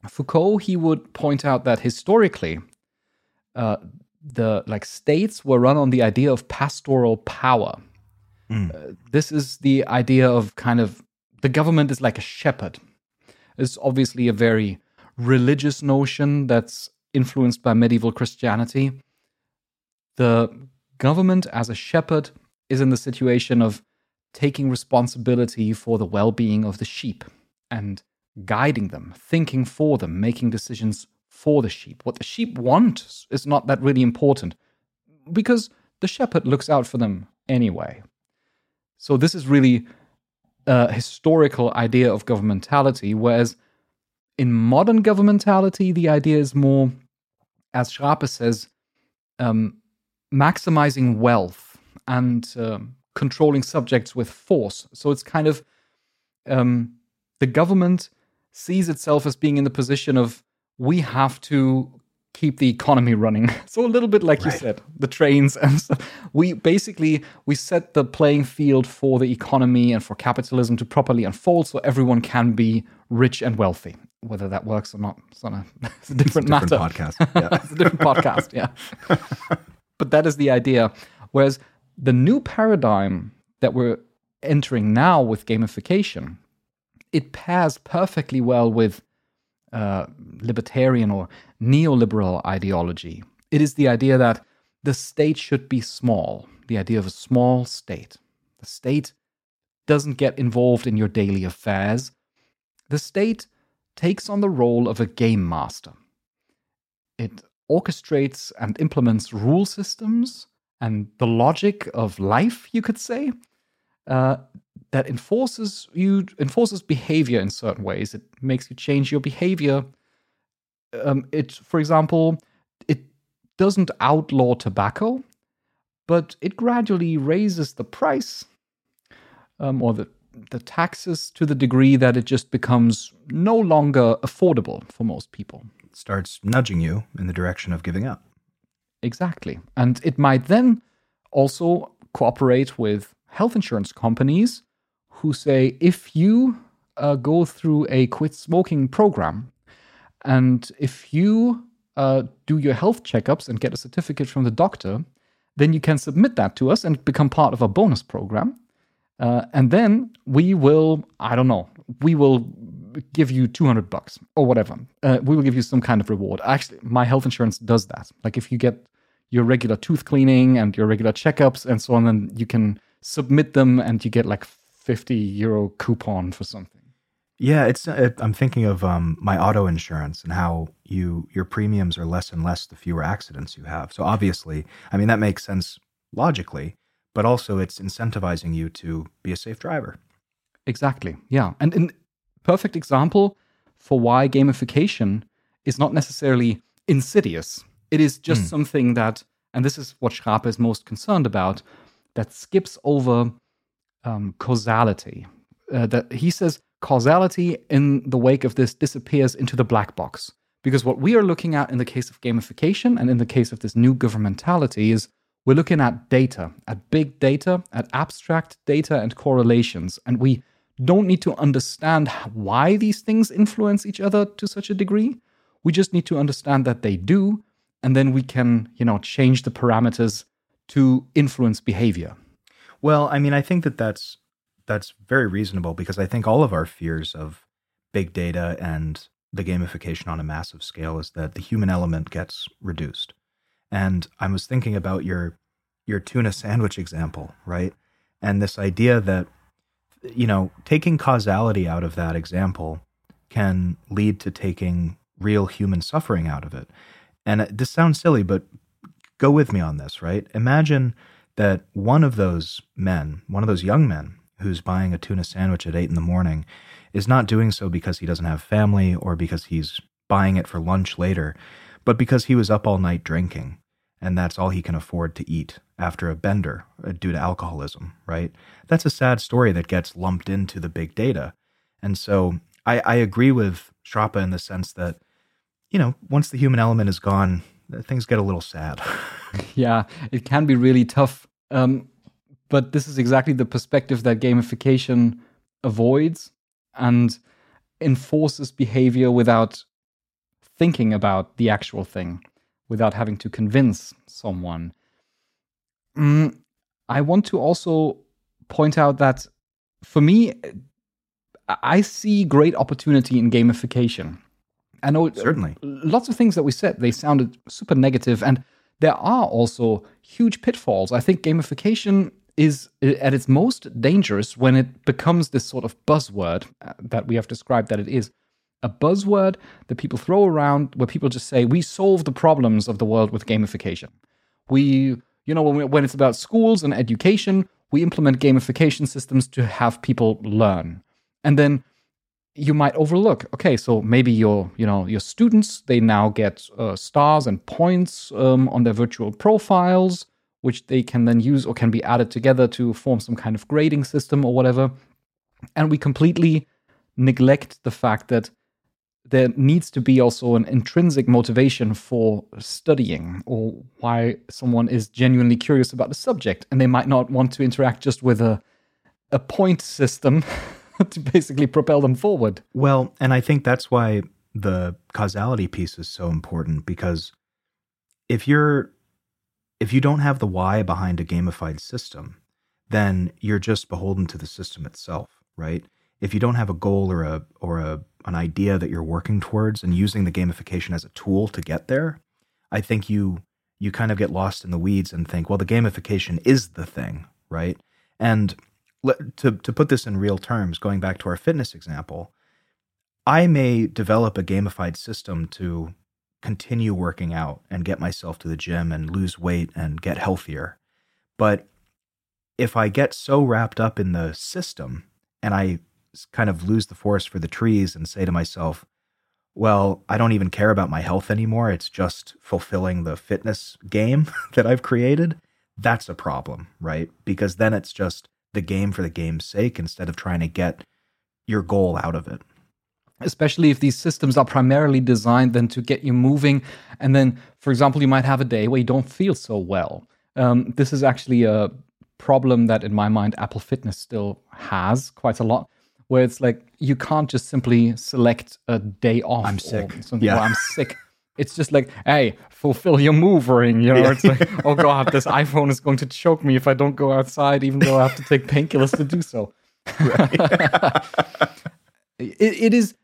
Foucault, he would point out that historically, uh, the like states were run on the idea of pastoral power. Uh, this is the idea of kind of the government is like a shepherd. It's obviously a very religious notion that's influenced by medieval Christianity. The government as a shepherd is in the situation of taking responsibility for the well being of the sheep and guiding them, thinking for them, making decisions for the sheep. What the sheep want is not that really important because the shepherd looks out for them anyway. So, this is really a historical idea of governmentality, whereas in modern governmentality, the idea is more, as Schrape says, um, maximizing wealth and um, controlling subjects with force. So it's kind of um, the government sees itself as being in the position of we have to keep the economy running. So a little bit like you said, the trains and stuff. We basically we set the playing field for the economy and for capitalism to properly unfold, so everyone can be rich and wealthy. Whether that works or not, it's, on a, it's a different, different matter. podcast. Yeah. it's a different podcast, yeah. but that is the idea. Whereas the new paradigm that we're entering now with gamification, it pairs perfectly well with uh, libertarian or neoliberal ideology. It is the idea that the state should be small, the idea of a small state. The state doesn't get involved in your daily affairs. The state takes on the role of a game master. It orchestrates and implements rule systems and the logic of life, you could say, uh, that enforces you enforces behavior in certain ways. It makes you change your behavior. Um, it, for example, it doesn't outlaw tobacco, but it gradually raises the price um, or the the taxes to the degree that it just becomes no longer affordable for most people. It starts nudging you in the direction of giving up. Exactly. And it might then also cooperate with health insurance companies who say if you uh, go through a quit smoking program and if you uh, do your health checkups and get a certificate from the doctor, then you can submit that to us and become part of a bonus program. Uh, and then we will, I don't know, we will give you 200 bucks or whatever. Uh, we will give you some kind of reward. Actually, my health insurance does that. Like if you get your regular tooth cleaning and your regular checkups and so on, then you can submit them and you get like 50 euro coupon for something. Yeah, it's. It, I'm thinking of um, my auto insurance and how you your premiums are less and less the fewer accidents you have. So obviously, I mean that makes sense logically, but also it's incentivizing you to be a safe driver. Exactly. Yeah. And a perfect example for why gamification is not necessarily insidious. It is just something that, and this is what Schrape is most concerned about, that skips over um, causality. Uh, that he says causality in the wake of this disappears into the black box. Because what we are looking at in the case of gamification and in the case of this new governmentality is we're looking at data, at big data, at abstract data and correlations. And we don't need to understand why these things influence each other to such a degree. We just need to understand that they do. And then we can, you know, change the parameters to influence behavior. Well, I mean, I think that that's that's very reasonable because I think all of our fears of big data and the gamification on a massive scale is that the human element gets reduced. And I was thinking about your your tuna sandwich example, right? And this idea that you know, taking causality out of that example can lead to taking real human suffering out of it. And this sounds silly, but go with me on this, right? Imagine that one of those men, one of those young men who's buying a tuna sandwich at eight in the morning, is not doing so because he doesn't have family or because he's buying it for lunch later, but because he was up all night drinking and that's all he can afford to eat after a bender uh, due to alcoholism, right? That's a sad story that gets lumped into the big data. And so I, I agree with Schrape in the sense that, you know, once the human element is gone, things get a little sad. yeah, it can be really tough. Um, but this is exactly the perspective that gamification avoids and enforces behavior without thinking about the actual thing. without having to convince someone. Mm, I want to also point out that for me, I see great opportunity in gamification. I know Certainly. lots of things that we said they sounded super negative, and there are also huge pitfalls. I think gamification is at its most dangerous when it becomes this sort of buzzword uh, that we have described that it is a buzzword that people throw around where people just say we solve the problems of the world with gamification. We, you know, when, when it's about schools and education, we implement gamification systems to have people learn. And then you might overlook. Okay so maybe your you know your students they now get uh, stars and points um, on their virtual profiles which they can then use or can be added together to form some kind of grading system or whatever. And we completely neglect the fact that there needs to be also an intrinsic motivation for studying or why someone is genuinely curious about the subject. And they might not want to interact just with a a point system to basically propel them forward. Well, and I think that's why the causality piece is so important because if you're if you don't have the why behind a gamified system, then you're just beholden to the system itself, right? If you don't have a goal or a or a an idea that you're working towards and using the gamification as a tool to get there, I think you you kind of get lost in the weeds and think, well, the gamification is the thing, right? And to to put this in real terms, going back to our fitness example, I may develop a gamified system to continue working out and get myself to the gym and lose weight and get healthier. But if I get so wrapped up in the system and I kind of lose the forest for the trees and say to myself, well, I don't even care about my health anymore. It's just fulfilling the fitness game that I've created. That's a problem, right? Because then it's just the game for the game's sake instead of trying to get your goal out of it. Especially if these systems are primarily designed then to get you moving. And then, for example, you might have a day where you don't feel so well. Um, this is actually a problem that, in my mind, Apple Fitness still has quite a lot, where it's like you can't just simply select a day off. I'm sick. Yeah. I'm sick. It's just like, hey, fulfill your move ring. You know, yeah. it's like, oh god, this iPhone is going to choke me if I don't go outside, even though I have to take painkillers to do so. it, it is,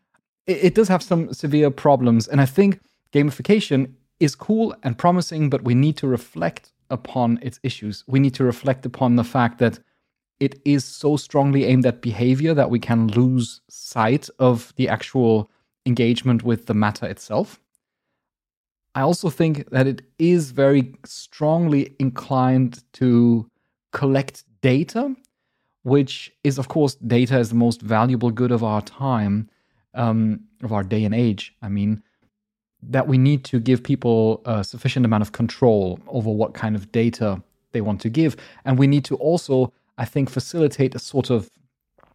it, it does have some severe problems, and I think gamification is cool and promising, but we need to reflect upon its issues. We need to reflect upon the fact that it is so strongly aimed at behavior that we can lose sight of the actual engagement with the matter itself. I also think that it is very strongly inclined to collect data, which is, of course, data is the most valuable good of our time, um, of our day and age. I mean, that we need to give people a sufficient amount of control over what kind of data they want to give. And we need to also, I think, facilitate a sort of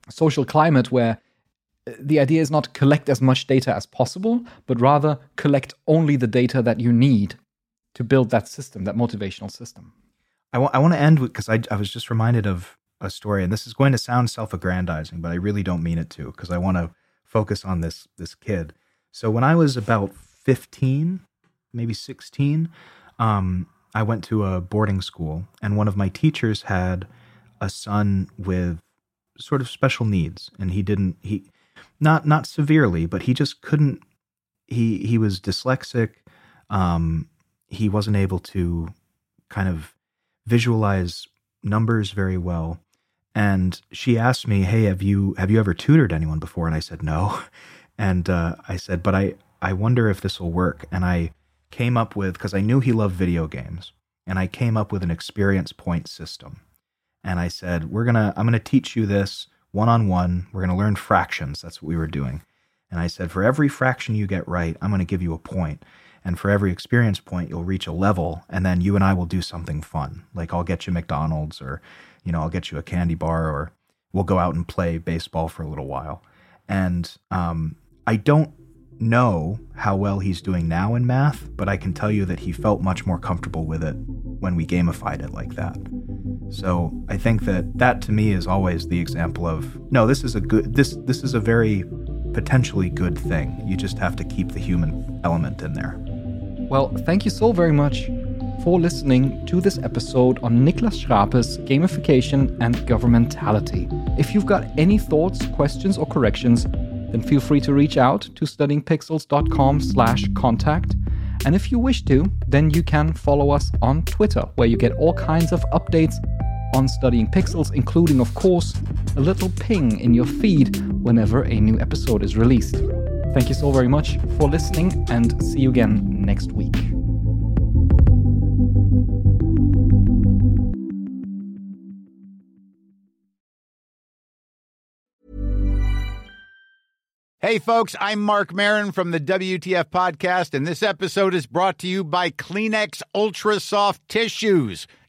social climate where the idea is not collect as much data as possible, but rather collect only the data that you need to build that system, that motivational system. I, w- I want to end because I, I was just reminded of a story, and this is going to sound self-aggrandizing, but I really don't mean it to because I want to focus on this this kid. So when I was about fifteen, maybe sixteen, um, I went to a boarding school, and one of my teachers had a son with sort of special needs, and he didn't he not not severely, but he just couldn't. He he was dyslexic. Um, he wasn't able to kind of visualize numbers very well. And she asked me, "Hey, have you have you ever tutored anyone before?" And I said no. And uh, I said, "But I I wonder if this will work." And I came up with because I knew he loved video games, and I came up with an experience point system. And I said, "We're gonna I'm gonna teach you this one on one. We're going to learn fractions. That's what we were doing. And I said, for every fraction you get right, I'm going to give you a point. And for every experience point, you'll reach a level. And then you and I will do something fun. Like I'll get you McDonald's or, you know, I'll get you a candy bar or we'll go out and play baseball for a little while. And um, I don't know how well he's doing now in math, but I can tell you that he felt much more comfortable with it when we gamified it like that. So I think that that to me is always the example of no, this is a good this this is a very potentially good thing. You just have to keep the human element in there. Well, thank you so very much for listening to this episode on Niklas Schrape's gamification and governmentality. If you've got any thoughts, questions, or corrections, then feel free to reach out to studyingpixels.com slash contact. And if you wish to, then you can follow us on Twitter, where you get all kinds of updates on studying pixels, including, of course, a little ping in your feed whenever a new episode is released. Thank you so very much for listening, and see you again next week. Hey, folks, I'm Marc Maron from the WTF Podcast, and this episode is brought to you by Kleenex Ultra Soft Tissues,